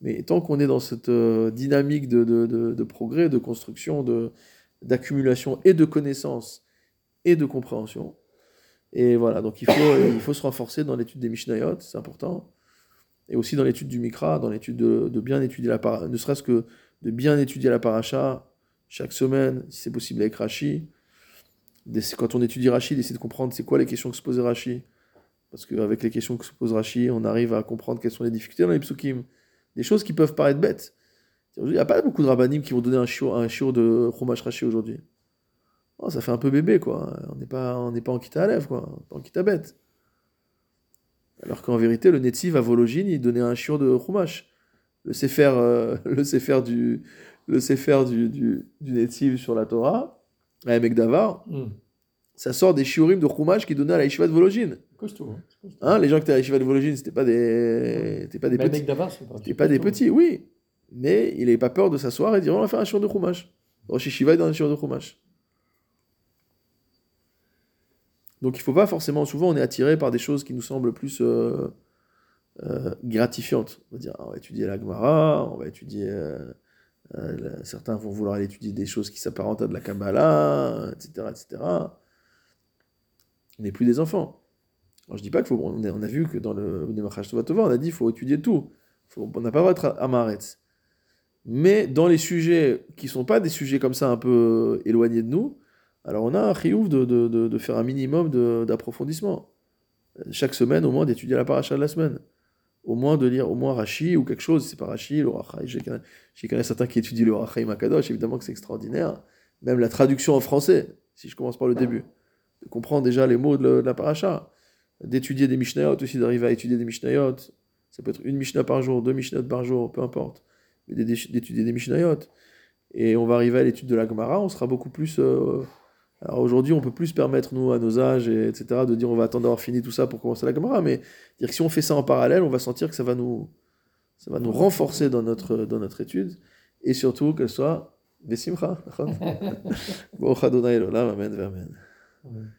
Mais tant qu'on est dans cette euh, dynamique de, de, de, progrès, de construction, d'accumulation et de connaissances et de compréhension, et voilà, donc il faut, il faut se renforcer dans l'étude des Mishnayot, c'est important, et aussi dans l'étude du Mikra, dans l'étude de, bien étudier la paracha, ne serait-ce que de bien étudier la paracha chaque semaine, si c'est possible avec Rashi. Quand on étudie Rashi, d'essayer de comprendre c'est quoi les questions que se pose Rashi. Parce qu'avec les questions que se pose Rashi, on arrive à comprendre quelles sont les difficultés dans les psukim. Des choses qui peuvent paraître bêtes. Il n'y a pas beaucoup de rabbinim qui vont donner un shiur, un de Chumash Rashi aujourd'hui. Oh, ça fait un peu bébé, quoi. On n'est pas, on pas en quitte à lèvres, quoi. Pas en quitte bête. Alors qu'en vérité, le Netziv à Vologine, il donnait un shiur de Chumash. Le Sefer, euh, le Sefer du, le du, du, du sur la Torah, à Emek Davar, hmm. Ça sort des shiurim de Chumash qui donnaient à la Yeshiva de Vologine. Costaud. Hein, hein, les gens qui étaient à la Yeshiva de Vologine, c'était pas des, pas des petits. C'était pas des petits, oui. Mais il n'avait pas peur de s'asseoir et dire on va faire un shiur de Chumash. Rosh Yeshiva est dans un shiur de Chumash. Donc il ne faut pas forcément, souvent on est attiré par des choses qui nous semblent plus euh, euh, gratifiantes. On va dire, on va étudier la Gemara, on va étudier... Euh, certains vont vouloir étudier des choses qui s'apparentent à de la Kabbalah, etc. etc. On n'est plus des enfants. Alors je dis pas qu'il faut... On a, vu que dans le Tova, on a dit qu'il faut étudier tout. on n'a pas le droit d'être amaretz. Mais dans les sujets qui ne sont pas des sujets comme ça un peu éloignés de nous, alors on a un chiouf de, de, de, faire un minimum d'approfondissement. Chaque semaine, au moins, d'étudier la paracha de la semaine. Au moins de lire au moins Rashi ou quelque chose. C'est pas Rashi, le Rachaï. J'ai connais certains qui étudient le Rachaï Makadosh, évidemment que c'est extraordinaire. Même la traduction en français, si je commence par le début. De comprendre déjà les mots de, la paracha. D'étudier des Mishnayot aussi, d'arriver à étudier des Mishnayot. Ça peut être une Mishnah par jour, deux Mishnayot par jour, peu importe. Mais d'étudier des Mishnayot. Et on va arriver à l'étude de la Gemara, on sera beaucoup plus. Euh, alors aujourd'hui, on peut plus permettre, nous, à nos âges, et, etc., de dire on va attendre d'avoir fini tout ça pour commencer la caméra, mais dire que si on fait ça en parallèle, on va sentir que ça va nous, ça va nous renforcer dans notre, dans notre étude, et surtout qu'elle soit Besimcha. Bon, Amen, Amen. Mm.